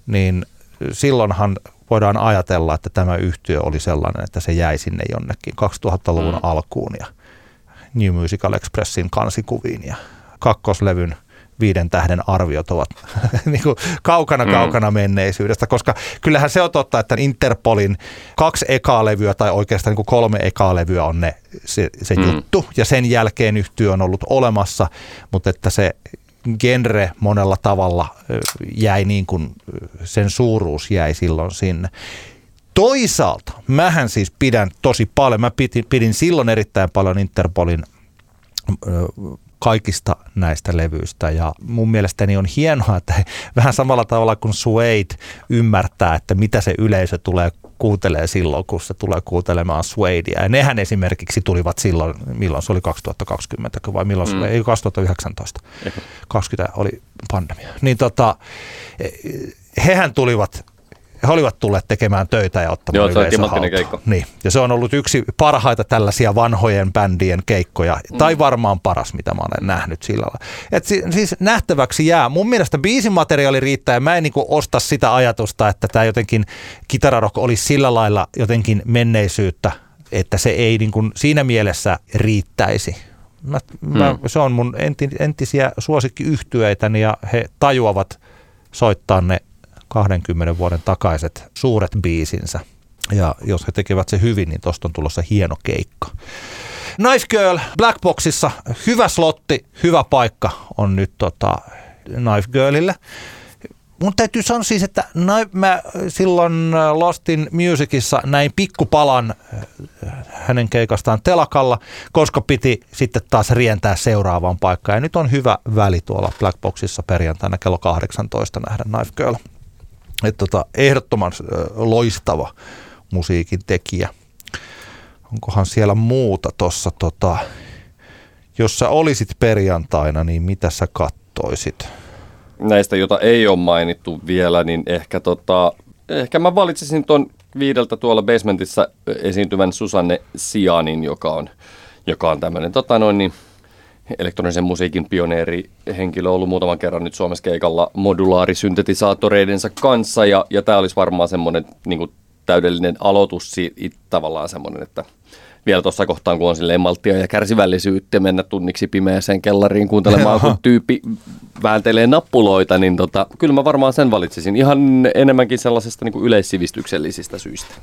niin silloinhan voidaan ajatella, että tämä yhtiö oli sellainen, että se jäi sinne jonnekin 2000-luvun mm. alkuun ja New Musical Expressin kansikuviin ja kakkoslevyn viiden tähden arviot ovat niin kuin kaukana mm. kaukana menneisyydestä, koska kyllähän se on totta, että Interpolin kaksi ekaa levyä tai oikeastaan niin kuin kolme ekaa levyä on ne, se, se mm. juttu ja sen jälkeen yhtiö on ollut olemassa, mutta että se genre monella tavalla jäi niin kuin sen suuruus jäi silloin sinne. Toisaalta mähän siis pidän tosi paljon, mä pidin, pidin silloin erittäin paljon Interpolin kaikista näistä levyistä ja mun mielestäni on hienoa, että vähän samalla tavalla kuin Suede ymmärtää, että mitä se yleisö tulee kuuntelee silloin, kun se tulee kuuntelemaan Suadea. Ja nehän esimerkiksi tulivat silloin, milloin se oli 2020 vai milloin se oli, ei 2019. 20 oli pandemia. Niin tota, hehän tulivat he olivat tulleet tekemään töitä ja ottamaan Joo, se oli timanttinen keikka. Niin, ja se on ollut yksi parhaita tällaisia vanhojen bändien keikkoja, mm. tai varmaan paras, mitä mä olen nähnyt sillä lailla. Et si- siis nähtäväksi jää. Mun mielestä biisimateriaali riittää, ja mä en niinku osta sitä ajatusta, että tämä jotenkin kitararok olisi sillä lailla jotenkin menneisyyttä, että se ei niinku siinä mielessä riittäisi. Mä, mä, Mm. se on mun enti, entisiä suosikkiyhtyeitäni ja he tajuavat soittaa ne 20 vuoden takaiset suuret biisinsä. Ja jos he tekevät se hyvin, niin tosta on tulossa hieno keikka. Nice Girl Black Boxissa, hyvä slotti, hyvä paikka on nyt tota Knife Girlille. Mun täytyy sanoa siis, että nai- mä silloin äh, Lost in Musicissa näin pikkupalan äh, hänen keikastaan telakalla, koska piti sitten taas rientää seuraavaan paikkaan. Ja nyt on hyvä väli tuolla Black Boxissa perjantaina kello 18 nähdä Knife Girl. Et tota, ehdottoman loistava musiikin tekijä. Onkohan siellä muuta tuossa, tota, jos sä olisit perjantaina, niin mitä sä kattoisit? näistä, jota ei ole mainittu vielä, niin ehkä, tota, ehkä mä valitsisin tuon viideltä tuolla basementissa esiintyvän Susanne Sianin, joka on, joka on tämmöinen tota noin, niin, elektronisen musiikin pioneeri henkilö ollut muutaman kerran nyt Suomessa keikalla modulaarisyntetisaattoreidensa kanssa ja, ja tämä olisi varmaan semmoinen niin kuin täydellinen aloitus si- it- tavallaan semmoinen, että vielä tuossa kohtaan, kun on silleen malttia ja kärsivällisyyttä mennä tunniksi pimeäseen kellariin kuuntelemaan, kun tyyppi vääntelee nappuloita, niin tota, kyllä mä varmaan sen valitsisin. Ihan enemmänkin sellaisesta niin kuin yleissivistyksellisistä syistä.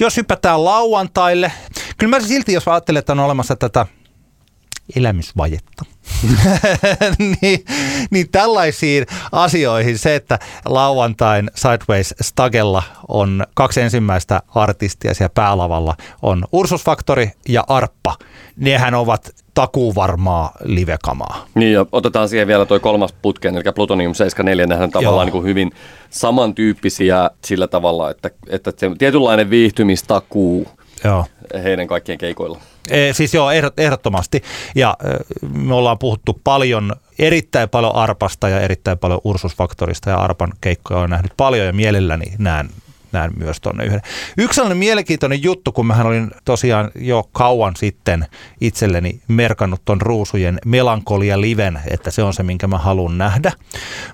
Jos hypätään lauantaille, kyllä mä silti, jos ajattelen, että on olemassa tätä elämysvajetta, niin, niin tällaisiin asioihin se, että lauantain Sideways Stagella on kaksi ensimmäistä artistia siellä päälavalla, on Ursus Factory ja Arppa. Nehän ovat takuvarmaa livekamaa. Niin ja otetaan siihen vielä toi kolmas putkeen, eli Plutonium 74, nehän Joo. tavallaan niin kuin hyvin samantyyppisiä sillä tavalla, että, että se tietynlainen viihtymistakuu Joo. heidän kaikkien keikoilla. E, siis joo, ehdot, ehdottomasti. Ja ö, me ollaan puhuttu paljon, erittäin paljon Arpasta ja erittäin paljon Ursusfaktorista ja Arpan keikkoja on nähnyt paljon ja mielelläni näen, näen myös tuonne yhden. Yksi sellainen mielenkiintoinen juttu, kun mähän olin tosiaan jo kauan sitten itselleni merkannut ton Ruusujen Melankolia Liven, että se on se, minkä mä haluan nähdä.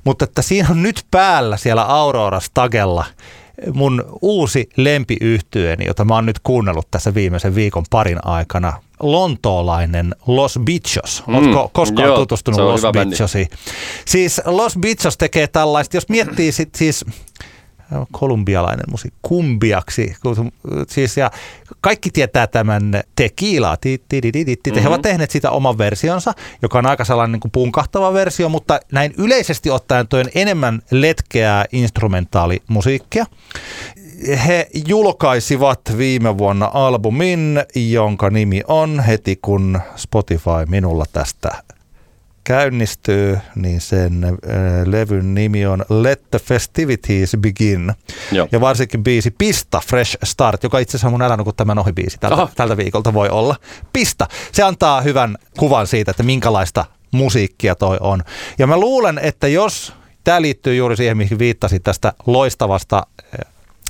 Mutta että siinä on nyt päällä siellä Aurora Stagella mun uusi lempiyhtyeeni, jota mä oon nyt kuunnellut tässä viimeisen viikon parin aikana, lontoolainen Los Bichos. Mm, koskaan joo, tutustunut Los bändi. Bichosiin? Siis Los Bichos tekee tällaista, jos miettii sit siis kolumbialainen musiikki, kumbiaksi, siis ja kaikki tietää tämän ti- ti- he Mhm. ovat tehneet siitä oman versionsa, joka on aika sellainen niin kuin punkahtava versio, mutta näin yleisesti ottaen toi on enemmän letkeää instrumentaalimusiikkia. He julkaisivat viime vuonna albumin, jonka nimi on heti kun Spotify minulla tästä käynnistyy, niin sen äh, levyn nimi on Let the Festivities Begin. Joo. Ja varsinkin biisi Pista Fresh Start, joka itse asiassa on mun älä nuku tämän ohi biisi tältä, Aha. tältä viikolta voi olla. Pista. Se antaa hyvän kuvan siitä, että minkälaista musiikkia toi on. Ja mä luulen, että jos tämä liittyy juuri siihen, mihin viittasit tästä loistavasta eh,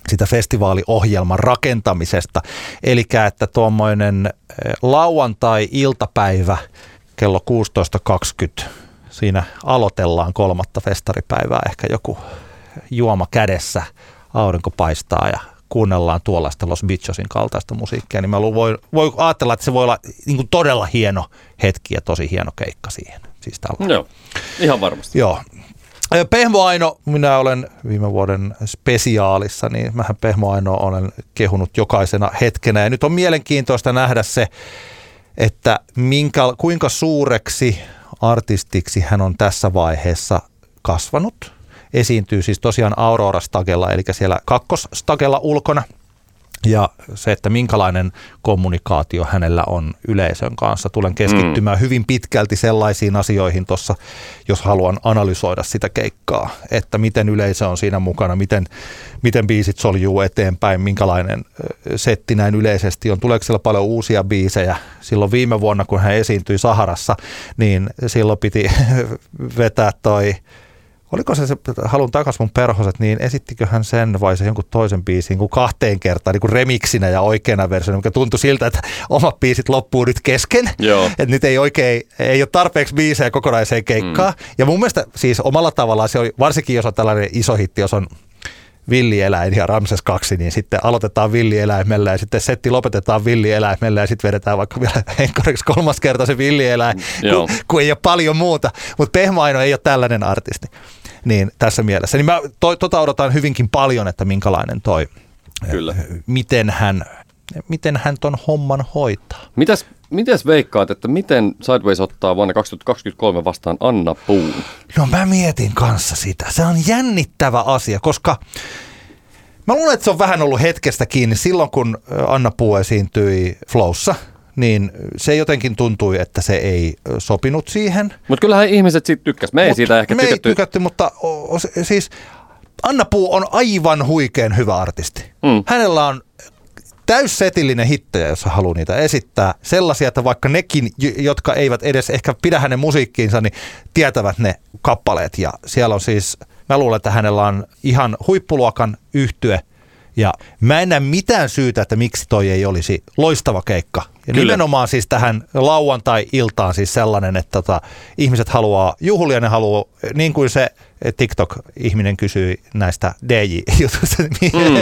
sitä festivaaliohjelman rakentamisesta. Eli että tuommoinen eh, lauantai-iltapäivä kello 16.20, siinä aloitellaan kolmatta festaripäivää, ehkä joku juoma kädessä, aurinko paistaa ja kuunnellaan tuollaista Los Bichosin kaltaista musiikkia, niin mä voi, voi ajatella, että se voi olla niin kuin todella hieno hetki ja tosi hieno keikka siihen. Siis tällä. Joo, ihan varmasti. Joo. Pehmo Aino, minä olen viime vuoden spesiaalissa, niin mähän Pehmo Aino olen kehunut jokaisena hetkenä. Ja nyt on mielenkiintoista nähdä se, että minkä, kuinka suureksi artistiksi hän on tässä vaiheessa kasvanut. Esiintyy siis tosiaan Aurora Stagella, eli siellä kakkosstagella ulkona. Ja se, että minkälainen kommunikaatio hänellä on yleisön kanssa. Tulen keskittymään mm. hyvin pitkälti sellaisiin asioihin tuossa, jos haluan analysoida sitä keikkaa, että miten yleisö on siinä mukana, miten, miten biisit soljuu eteenpäin, minkälainen setti näin yleisesti on. Tuleeko siellä paljon uusia biisejä? Silloin viime vuonna, kun hän esiintyi Saharassa, niin silloin piti vetää toi oliko se, se halun takas mun perhoset, niin esittikö hän sen vai se jonkun toisen biisin kuin kahteen kertaan niin kuin remiksinä ja oikeana versiona, mikä tuntui siltä, että omat biisit loppuu nyt kesken. Joo. Että nyt ei oikein, ei ole tarpeeksi biisejä kokonaiseen keikkaan. Mm. Ja mun mielestä siis omalla tavallaan se oli, varsinkin jos on tällainen iso hitti, jos on villieläin ja Ramses 2, niin sitten aloitetaan villieläimellä ja sitten setti lopetetaan villieläimellä ja sitten vedetään vaikka vielä enkkariksi kolmas kerta se villieläin, mm, kun, kun ei ole paljon muuta. Mutta Pehmaino ei ole tällainen artisti niin tässä mielessä. Niin mä to, tota odotan hyvinkin paljon, että minkälainen toi, Kyllä. miten hän, miten hän ton homman hoitaa. Mitäs, mitäs veikkaat, että miten Sideways ottaa vuonna 2023 vastaan Anna Puun? No mä mietin kanssa sitä. Se on jännittävä asia, koska mä luulen, että se on vähän ollut hetkestä kiinni silloin, kun Anna Puu esiintyi Flowssa – niin se jotenkin tuntui, että se ei sopinut siihen. Mutta kyllähän ihmiset siitä tykkäs. Me ei Mut siitä ehkä me tykätty. ei tykätty, mutta o, o, siis Anna Puu on aivan huikean hyvä artisti. Mm. Hänellä on täyssetillinen hittejä, jos haluaa niitä esittää. Sellaisia, että vaikka nekin, jotka eivät edes ehkä pidä hänen musiikkiinsa, niin tietävät ne kappaleet. Ja siellä on siis, mä luulen, että hänellä on ihan huippuluokan yhtye, ja mä en näe mitään syytä, että miksi toi ei olisi loistava keikka. Ja Kyllä. nimenomaan siis tähän lauantai-iltaan siis sellainen, että tota, ihmiset haluaa juhlia, ne haluaa, niin kuin se TikTok-ihminen kysyi näistä DJ-jutuista, mm.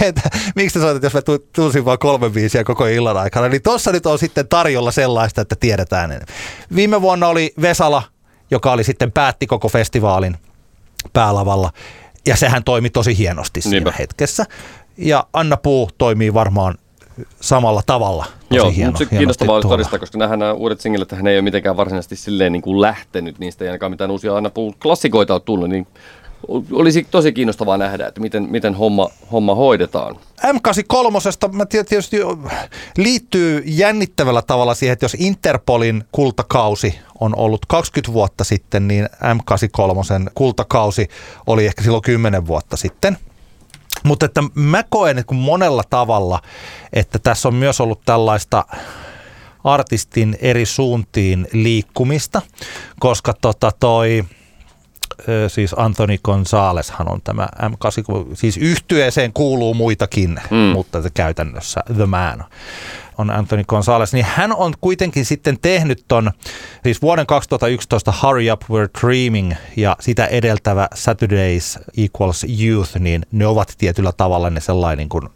että miksi sä soitat, jos mä tunsin vain kolme viisiä koko illan aikana. Niin tossa nyt on sitten tarjolla sellaista, että tiedetään. Viime vuonna oli Vesala, joka oli sitten päätti koko festivaalin päälavalla. Ja sehän toimi tosi hienosti siinä Niinpä. hetkessä ja Anna Puu toimii varmaan samalla tavalla. Tosi Joo, hieno, mutta se kiinnostavaa todistaa, koska nämä uudet singlet, hän ei ole mitenkään varsinaisesti silleen niin kuin lähtenyt, niistä ei ainakaan mitään uusia Puu klassikoita ole tullut, niin olisi tosi kiinnostavaa nähdä, että miten, miten homma, homma hoidetaan. M83, mä tietysti liittyy jännittävällä tavalla siihen, että jos Interpolin kultakausi on ollut 20 vuotta sitten, niin M83 kultakausi oli ehkä silloin 10 vuotta sitten – mutta että mä koen että monella tavalla, että tässä on myös ollut tällaista artistin eri suuntiin liikkumista, koska tota toi, siis Anthony Gonzaleshan on tämä M8, siis yhtyeeseen kuuluu muitakin, mm. mutta käytännössä The Man on Anthony Gonzalez, niin hän on kuitenkin sitten tehnyt ton, siis vuoden 2011 Hurry Up We're Dreaming ja sitä edeltävä Saturdays Equals Youth, niin ne ovat tietyllä tavalla ne sellainen kuin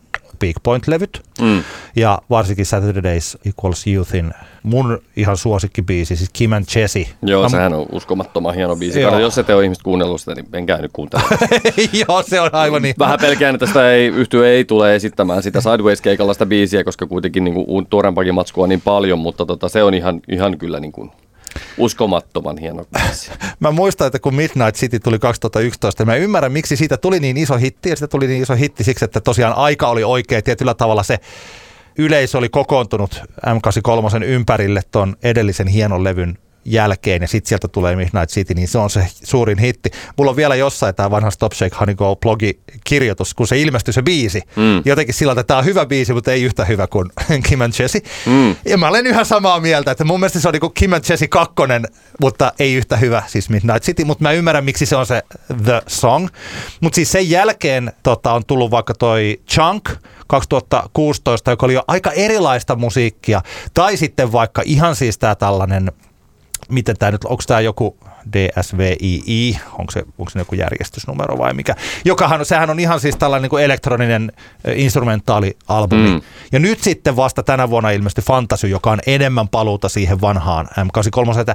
Big Point-levyt. Mm. Ja varsinkin Saturdays Equals Youthin mun ihan suosikkibiisi, siis Kim and Jesse. Joo, Mä, sehän on uskomattoman hieno biisi. Joo. Jos ette ole ihmiset kuunnellut sitä, niin en käynyt kuuntelemaan. Joo, se on aivan niin. Vähän pelkään, että sitä ei, yhtyä ei tule esittämään sitä Sideways-keikalla sitä biisiä, koska kuitenkin niin kuin, tuorempakin matskua on niin paljon, mutta tota, se on ihan, ihan kyllä niin kuin, uskomattoman hieno biisi. mä muistan, että kun Midnight City tuli 2011, mä ymmärrän, miksi siitä tuli niin iso hitti, ja siitä tuli niin iso hitti siksi, että tosiaan aika oli oikea, tietyllä tavalla se yleisö oli kokoontunut M83 ympärille ton edellisen hienon levyn jälkeen ja sitten sieltä tulee Midnight City, niin se on se suurin hitti. Mulla on vielä jossain tämä vanha Stop Shake Honey Go blogi kirjoitus, kun se ilmestyi se biisi. Mm. Jotenkin sillä että tämä on hyvä biisi, mutta ei yhtä hyvä kuin Kim and Jesse. Mm. Ja mä olen yhä samaa mieltä, että mun mielestä se on niin Kim and Jesse kakkonen, mutta ei yhtä hyvä siis Midnight City, mutta mä ymmärrän miksi se on se The Song. Mutta siis sen jälkeen tota, on tullut vaikka toi Chunk, 2016, joka oli jo aika erilaista musiikkia, tai sitten vaikka ihan siis tämä tällainen miten tämä nyt, onko tämä joku DSVII, onko se, onko se joku järjestysnumero vai mikä, jokahan, sehän on ihan siis tällainen niin elektroninen instrumentaalialbumi. Mm. Ja nyt sitten vasta tänä vuonna ilmestyi Fantasy, joka on enemmän paluuta siihen vanhaan M83. Että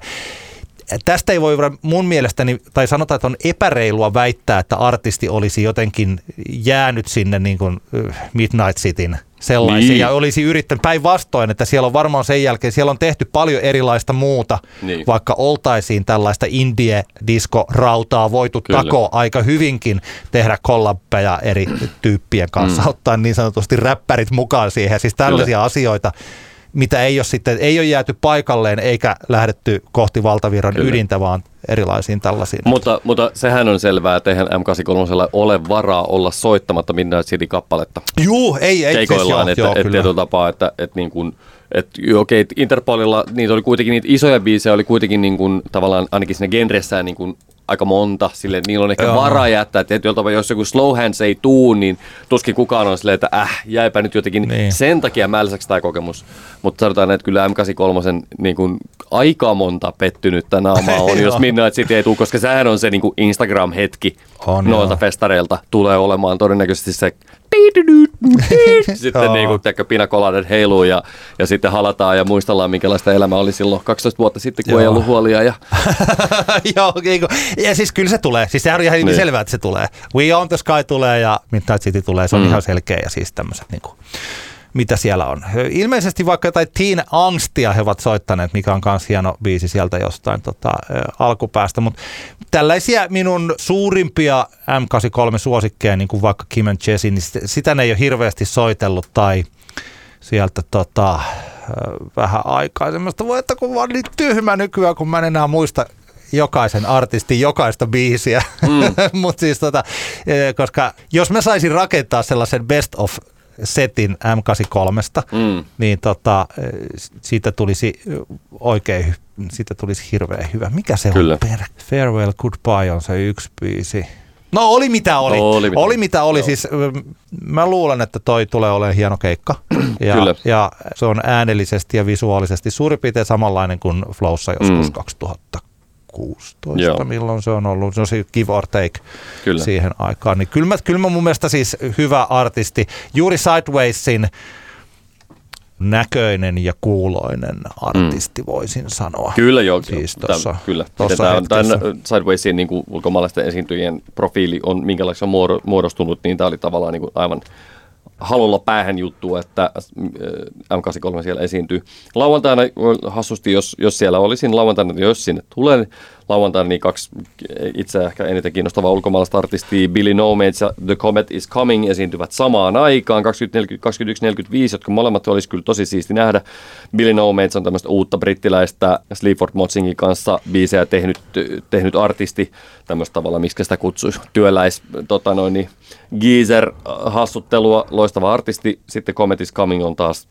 tästä ei voi mun mielestäni, tai sanotaan, että on epäreilua väittää, että artisti olisi jotenkin jäänyt sinne niin kuin Midnight Cityn sellaisia Niin. ja olisi yrittänyt päinvastoin, että siellä on varmaan sen jälkeen, siellä on tehty paljon erilaista muuta, Niin. vaikka oltaisiin tällaista indie-disco-rautaa voitu Kyllä. takoa aika hyvinkin tehdä kollappeja eri tyyppien kanssa, mm. ottaa niin sanotusti räppärit mukaan siihen, siis tällaisia Kyllä. asioita, mitä ei ole sitten, ei ole jääty paikalleen eikä lähdetty kohti valtavirran Kyllä. ydintä, vaan erilaisiin tällaisiin. Mutta, mutta sehän on selvää, että eihän M83 ole varaa olla soittamatta Midnight City-kappaletta Juu, ei, ei. keikoillaan, siis että, joo, että tietyllä tapaa, että, että niin kuin, että okei, että Interpolilla niitä oli kuitenkin, niitä isoja biisejä oli kuitenkin niin kuin, tavallaan ainakin siinä genressään niin kuin, aika monta, sille, niillä on ehkä Joo. varaa jättää, että tietyllä jos joku slow hands ei tuu, niin tuskin kukaan on silleen, että äh, jäipä nyt jotenkin Niin. sen takia mälsäksi tämä kokemus. Mutta sanotaan, että kyllä M83 niin kuin, aika monta pettynyttä naamaa on, jos. Midnight City ei tule, koska sehän on se niin kuin Instagram-hetki On, noilta joo. festareilta tulee olemaan todennäköisesti se sitten niin kuin, tiedätkö, pinakoladet heiluu ja, ja sitten halataan ja muistellaan, minkälaista elämä oli silloin 12 vuotta sitten, kun Joo. ei ollut huolia. Ja, Joo, eikö? ja siis kyllä se tulee. Siis sehän on ihan niin. Niin. selvää, että se tulee. We on the Sky tulee ja Midnight City tulee. Se on mm. ihan selkeä ja siis tämmöiset niin kuin, mitä siellä on. Ilmeisesti vaikka jotain Teen Angstia he ovat soittaneet, mikä on myös hieno biisi sieltä jostain tota, alkupäästä. Mutta tällaisia minun suurimpia M83-suosikkeja, niin kuin vaikka Kim and Jesse, niin sitä, ne ei ole hirveästi soitellut tai sieltä tota, vähän aikaisemmasta. Voi että kun mä oon niin tyhmä nykyään, kun mä en enää muista jokaisen artistin jokaista biisiä. Mm. Mutta siis tota, koska jos mä saisin rakentaa sellaisen best of setin M83, Mm. niin tota, eh, siitä tulisi eh, oikein, siitä tulisi hirveän hyvä. Mikä se Kyllä. on? Per? Farewell Goodbye on se yksi biisi. No oli mitä oli. Oli mitä oli, mitä oli. Joo. Siis ö, mä luulen, että toi tulee olemaan hieno keikka. Ja, Kyllä. ja se on äänellisesti ja visuaalisesti suurin piirtein samanlainen kuin Flowssa joskus Mm. 2016, Joo. milloin se on ollut. Se on se give or take Kyllä. siihen aikaan. Niin kyllä, mä, kyllä mä mun mielestä siis hyvä artisti. Juuri Sidewaysin näköinen ja kuuloinen artisti, voisin sanoa. Kyllä joo, Siis tossa- kyllä. tossa tämä, hetkessä. tämän Sidewaysin niin kuin ulkomaalaisten esiintyjien profiili on minkälaiseksi on muodo- muodostunut, niin tämä oli tavallaan niin kuin aivan halulla päähän juttu, että äh, M83 siellä esiintyy. Lauantaina äh, hassusti, jos, jos siellä olisin, lauantaina, jos sinne tulee, lauantaina niin kaksi itse ehkä eniten kiinnostavaa ulkomaalaista artistia, Billy No Mates ja The Comet is Coming esiintyvät samaan aikaan, 21.45, jotka molemmat olisi kyllä tosi siisti nähdä. Billy No Mates on tämmöistä uutta brittiläistä Sleaford Modsingin kanssa biisejä tehnyt, tehnyt artisti, tämmöistä tavalla, miksi sitä kutsuisi, työläis, tota noin, niin, geezer äh, hassuttelua, loistava artisti. Sitten Comet is Coming on taas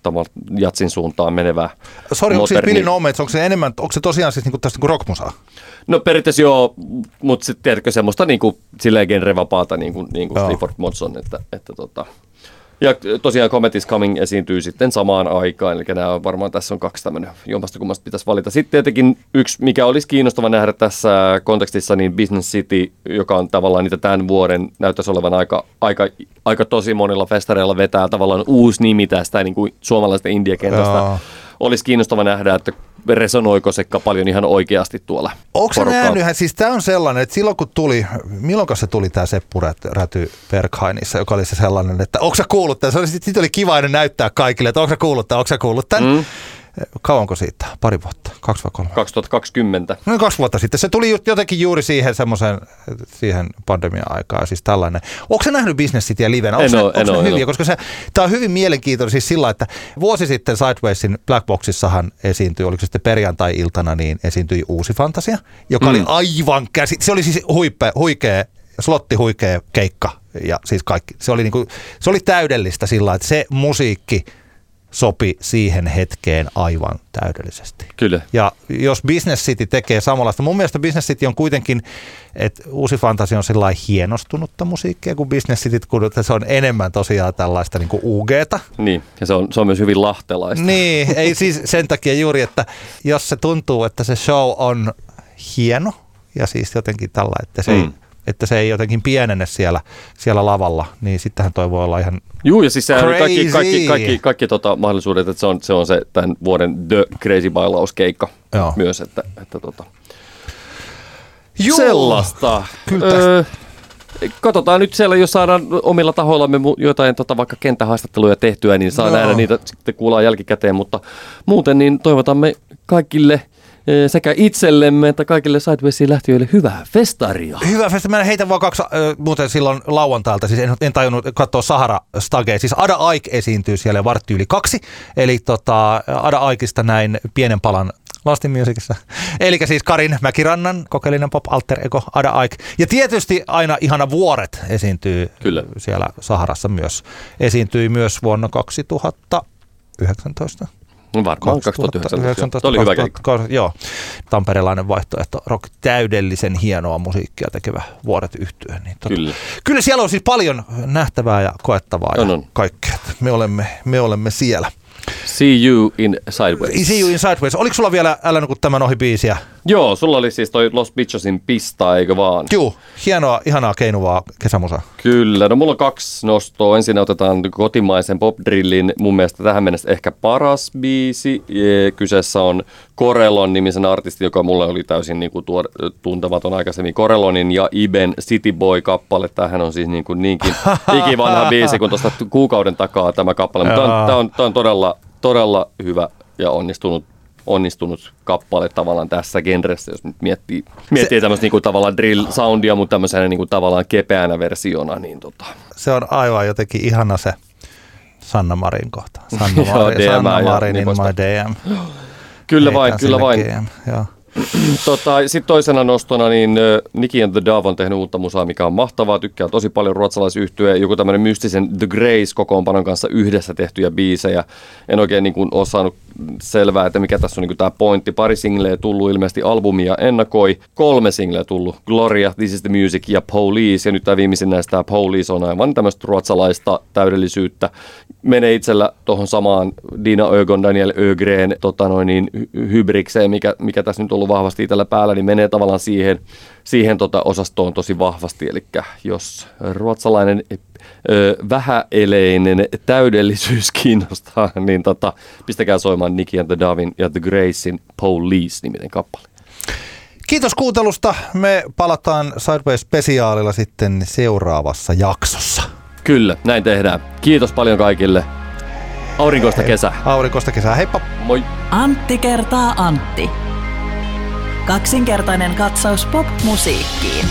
jatsin suuntaan menevää. Sori, onko siis Billy No Mates, onko se enemmän, onko se tosiaan siis niinku tästä niinku rockmusaa? No periaatteessa joo, mutta sitten tiedätkö semmoista niinku, silleen genrevapaata niin kuin, niin kuin. Clifford Modson, että, että tota. Ja tosiaan Comet is Coming esiintyy sitten samaan aikaan, eli nämä on varmaan tässä on kaksi tämmöinen, jommasta kummasta pitäisi valita. Sitten tietenkin yksi, mikä olisi kiinnostava nähdä tässä kontekstissa, niin Business City, joka on tavallaan niitä tämän vuoden, näyttäisi olevan aika, aika, aika tosi monilla festareilla vetää tavallaan uusi nimi tästä niin kuin suomalaisesta indiekentästä. Olisi kiinnostava nähdä, että resonoiko Sekka paljon ihan oikeasti tuolla Onko se nähnyt, siis tämä on sellainen, että silloin kun tuli, milloin se tuli tämä Seppu Räty, Berghainissa, joka oli se sellainen, että onko sä kuullut tämän? Se oli, sit oli kiva aina näyttää kaikille, että onko sä kuullut tämän, onko sä kuullut tämän? Mm. Kauanko siitä? Pari vuotta? Kaksi vai kolme? 2020. Noin kaksi vuotta sitten. Se tuli jotenkin juuri siihen semmoisen, siihen pandemian aikaan, siis tällainen. Onko se nähnyt Business Cityä livenä? Onko En se, en en hyviä? Koska se, tämä on hyvin mielenkiintoinen siis sillä, että vuosi sitten Sidewaysin Black Boxissahan esiintyi, oliko se sitten perjantai-iltana, niin esiintyi Uusi Fantasia, joka mm. oli aivan käsi, se oli siis huippe, huikea, slotti huikea keikka ja siis kaikki. Se oli, niinku, se oli täydellistä sillä, että se musiikki sopi siihen hetkeen aivan täydellisesti. Kyllä. Ja jos Business City tekee samanlaista, mun mielestä Business City on kuitenkin, että uusi fantasi on sellainen hienostunutta musiikkia kuin Business City, kun se on enemmän tosiaan tällaista niin kuin UGta. Niin, ja se on, se on myös hyvin lahtelaista. Niin, ei siis sen takia juuri, että jos se tuntuu, että se show on hieno ja siis jotenkin tällä, että se, mm. ei. Että se ei jotenkin pienene siellä, siellä lavalla, niin sittenhän toi voi olla ihan Juu, ja siis sehän on kaikki, Crazy. kaikki, kaikki, kaikki tota, mahdollisuudet, että se on, se on se tämän vuoden The Crazy Bailauskeikka Joo. myös, että, että tota, Juu. sellaista. Kyllä Öö, Katsotaan nyt siellä, jos saadaan omilla tahoillamme jotain tota, vaikka kenttähaastatteluja tehtyä, niin saa Joo. nähdä niitä sitten kuullaan jälkikäteen, mutta muuten niin toivotamme kaikille sekä itsellemme että kaikille Sidewaysiin lähtiöille hyvää festaria. Hyvä festi. Mä heitän vaan kaksi, äh, muuten silloin lauantailta, siis en, en tajunnut katsoa Sahara Stage. Siis Ada Aik esiintyy siellä vartti yli kaksi, eli tota, Ada Aikista näin pienen palan Lastin Musicissa. Eli siis Karin Mäkirannan kokeellinen pop alter ego Ada Aik. Ja tietysti aina ihana Vuoret esiintyy Kyllä. siellä Saharassa myös. Esiintyi myös vuonna 2019. No Varmaan 2019. Tämä oli hyvä keikka. 2020, Joo, tamperelainen vaihtoehto, rock, täydellisen hienoa musiikkia tekevä vuoret yhtyä. Niin tota, Kyllä. kyllä siellä on siis paljon nähtävää ja koettavaa On, ja on. kaikkea. Me olemme, me olemme siellä. See you in Sideways. See you in Sideways. Oliko sulla vielä Älä nuku tämän ohi biisiä? Joo, sulla oli siis toi Los Bitchesin pista, eikö vaan? Juu, hienoa, ihanaa keinuvaa kesämusaa. Kyllä, no mulla on kaksi nostoa. Ensin otetaan kotimaisen popdrillin, mun mielestä tähän mennessä ehkä paras biisi. Ee, Kyseessä on Corellon nimisen artistin, joka mulle oli täysin niin kuin tuor, tuntematon aikaisemmin. Corellonin ja Iben City Boy-kappale. Tämähän on siis niin kuin niinkin ikivanha biisi kuin tuosta kuukauden takaa tämä kappale. Mutta tämä on, on, tää on todella, todella hyvä ja onnistunut onnistunut kappale tavallaan tässä genressä, jos nyt miettii, miettii tämmöistä niinku tavallaan drill-soundia, mutta tämmöisenä niinku tavallaan kepeänä versiona, niin tota, Se on aivan jotenkin ihana se Sanna Marin kohta. Sanna, Joo, Marin, DM Sanna ja Marin niin in my DM. Kyllä vain, kyllä vain. GM, Joo. Tota, Sitten toisena nostona, niin Nicky and the Dove on tehnyt uutta musaa, mikä on mahtavaa. Tykkää tosi paljon ruotsalaisyhtyä. Joku tämmöinen mystisen The Grace kokoonpanon kanssa yhdessä tehtyjä biisejä. En oikein niin kuin, ole saanut selvää, että mikä tässä on niin tämä pointti. Pari singleä tullut ilmeisesti albumia ennakoi. Kolme singleä tullut. Gloria, This is the Music ja Police. Ja nyt tämä viimeisin näistä tämä Police on aivan tämmöistä ruotsalaista täydellisyyttä. Menee itsellä tuohon samaan Dina Ögon, Daniel Ögren tota noin, niin, hy- hybrikseen, mikä, mikä tässä nyt on ollut vahvasti itsellä päällä, niin menee tavallaan siihen, siihen tota osastoon tosi vahvasti. Eli jos ruotsalainen ö, vähäeleinen täydellisyys kiinnostaa, niin tota, pistäkää soimaan Nicky and the Davin ja The Gracein Police-niminen kappale. Kiitos kuuntelusta. Me palataan Sideways spesiaalilla sitten seuraavassa jaksossa. Kyllä, näin tehdään. Kiitos paljon kaikille. Aurinkoista kesää. Aurinkoista kesää. Heippa! Moi! Antti kertaa Antti. Kaksinkertainen katsaus pop-musiikkiin.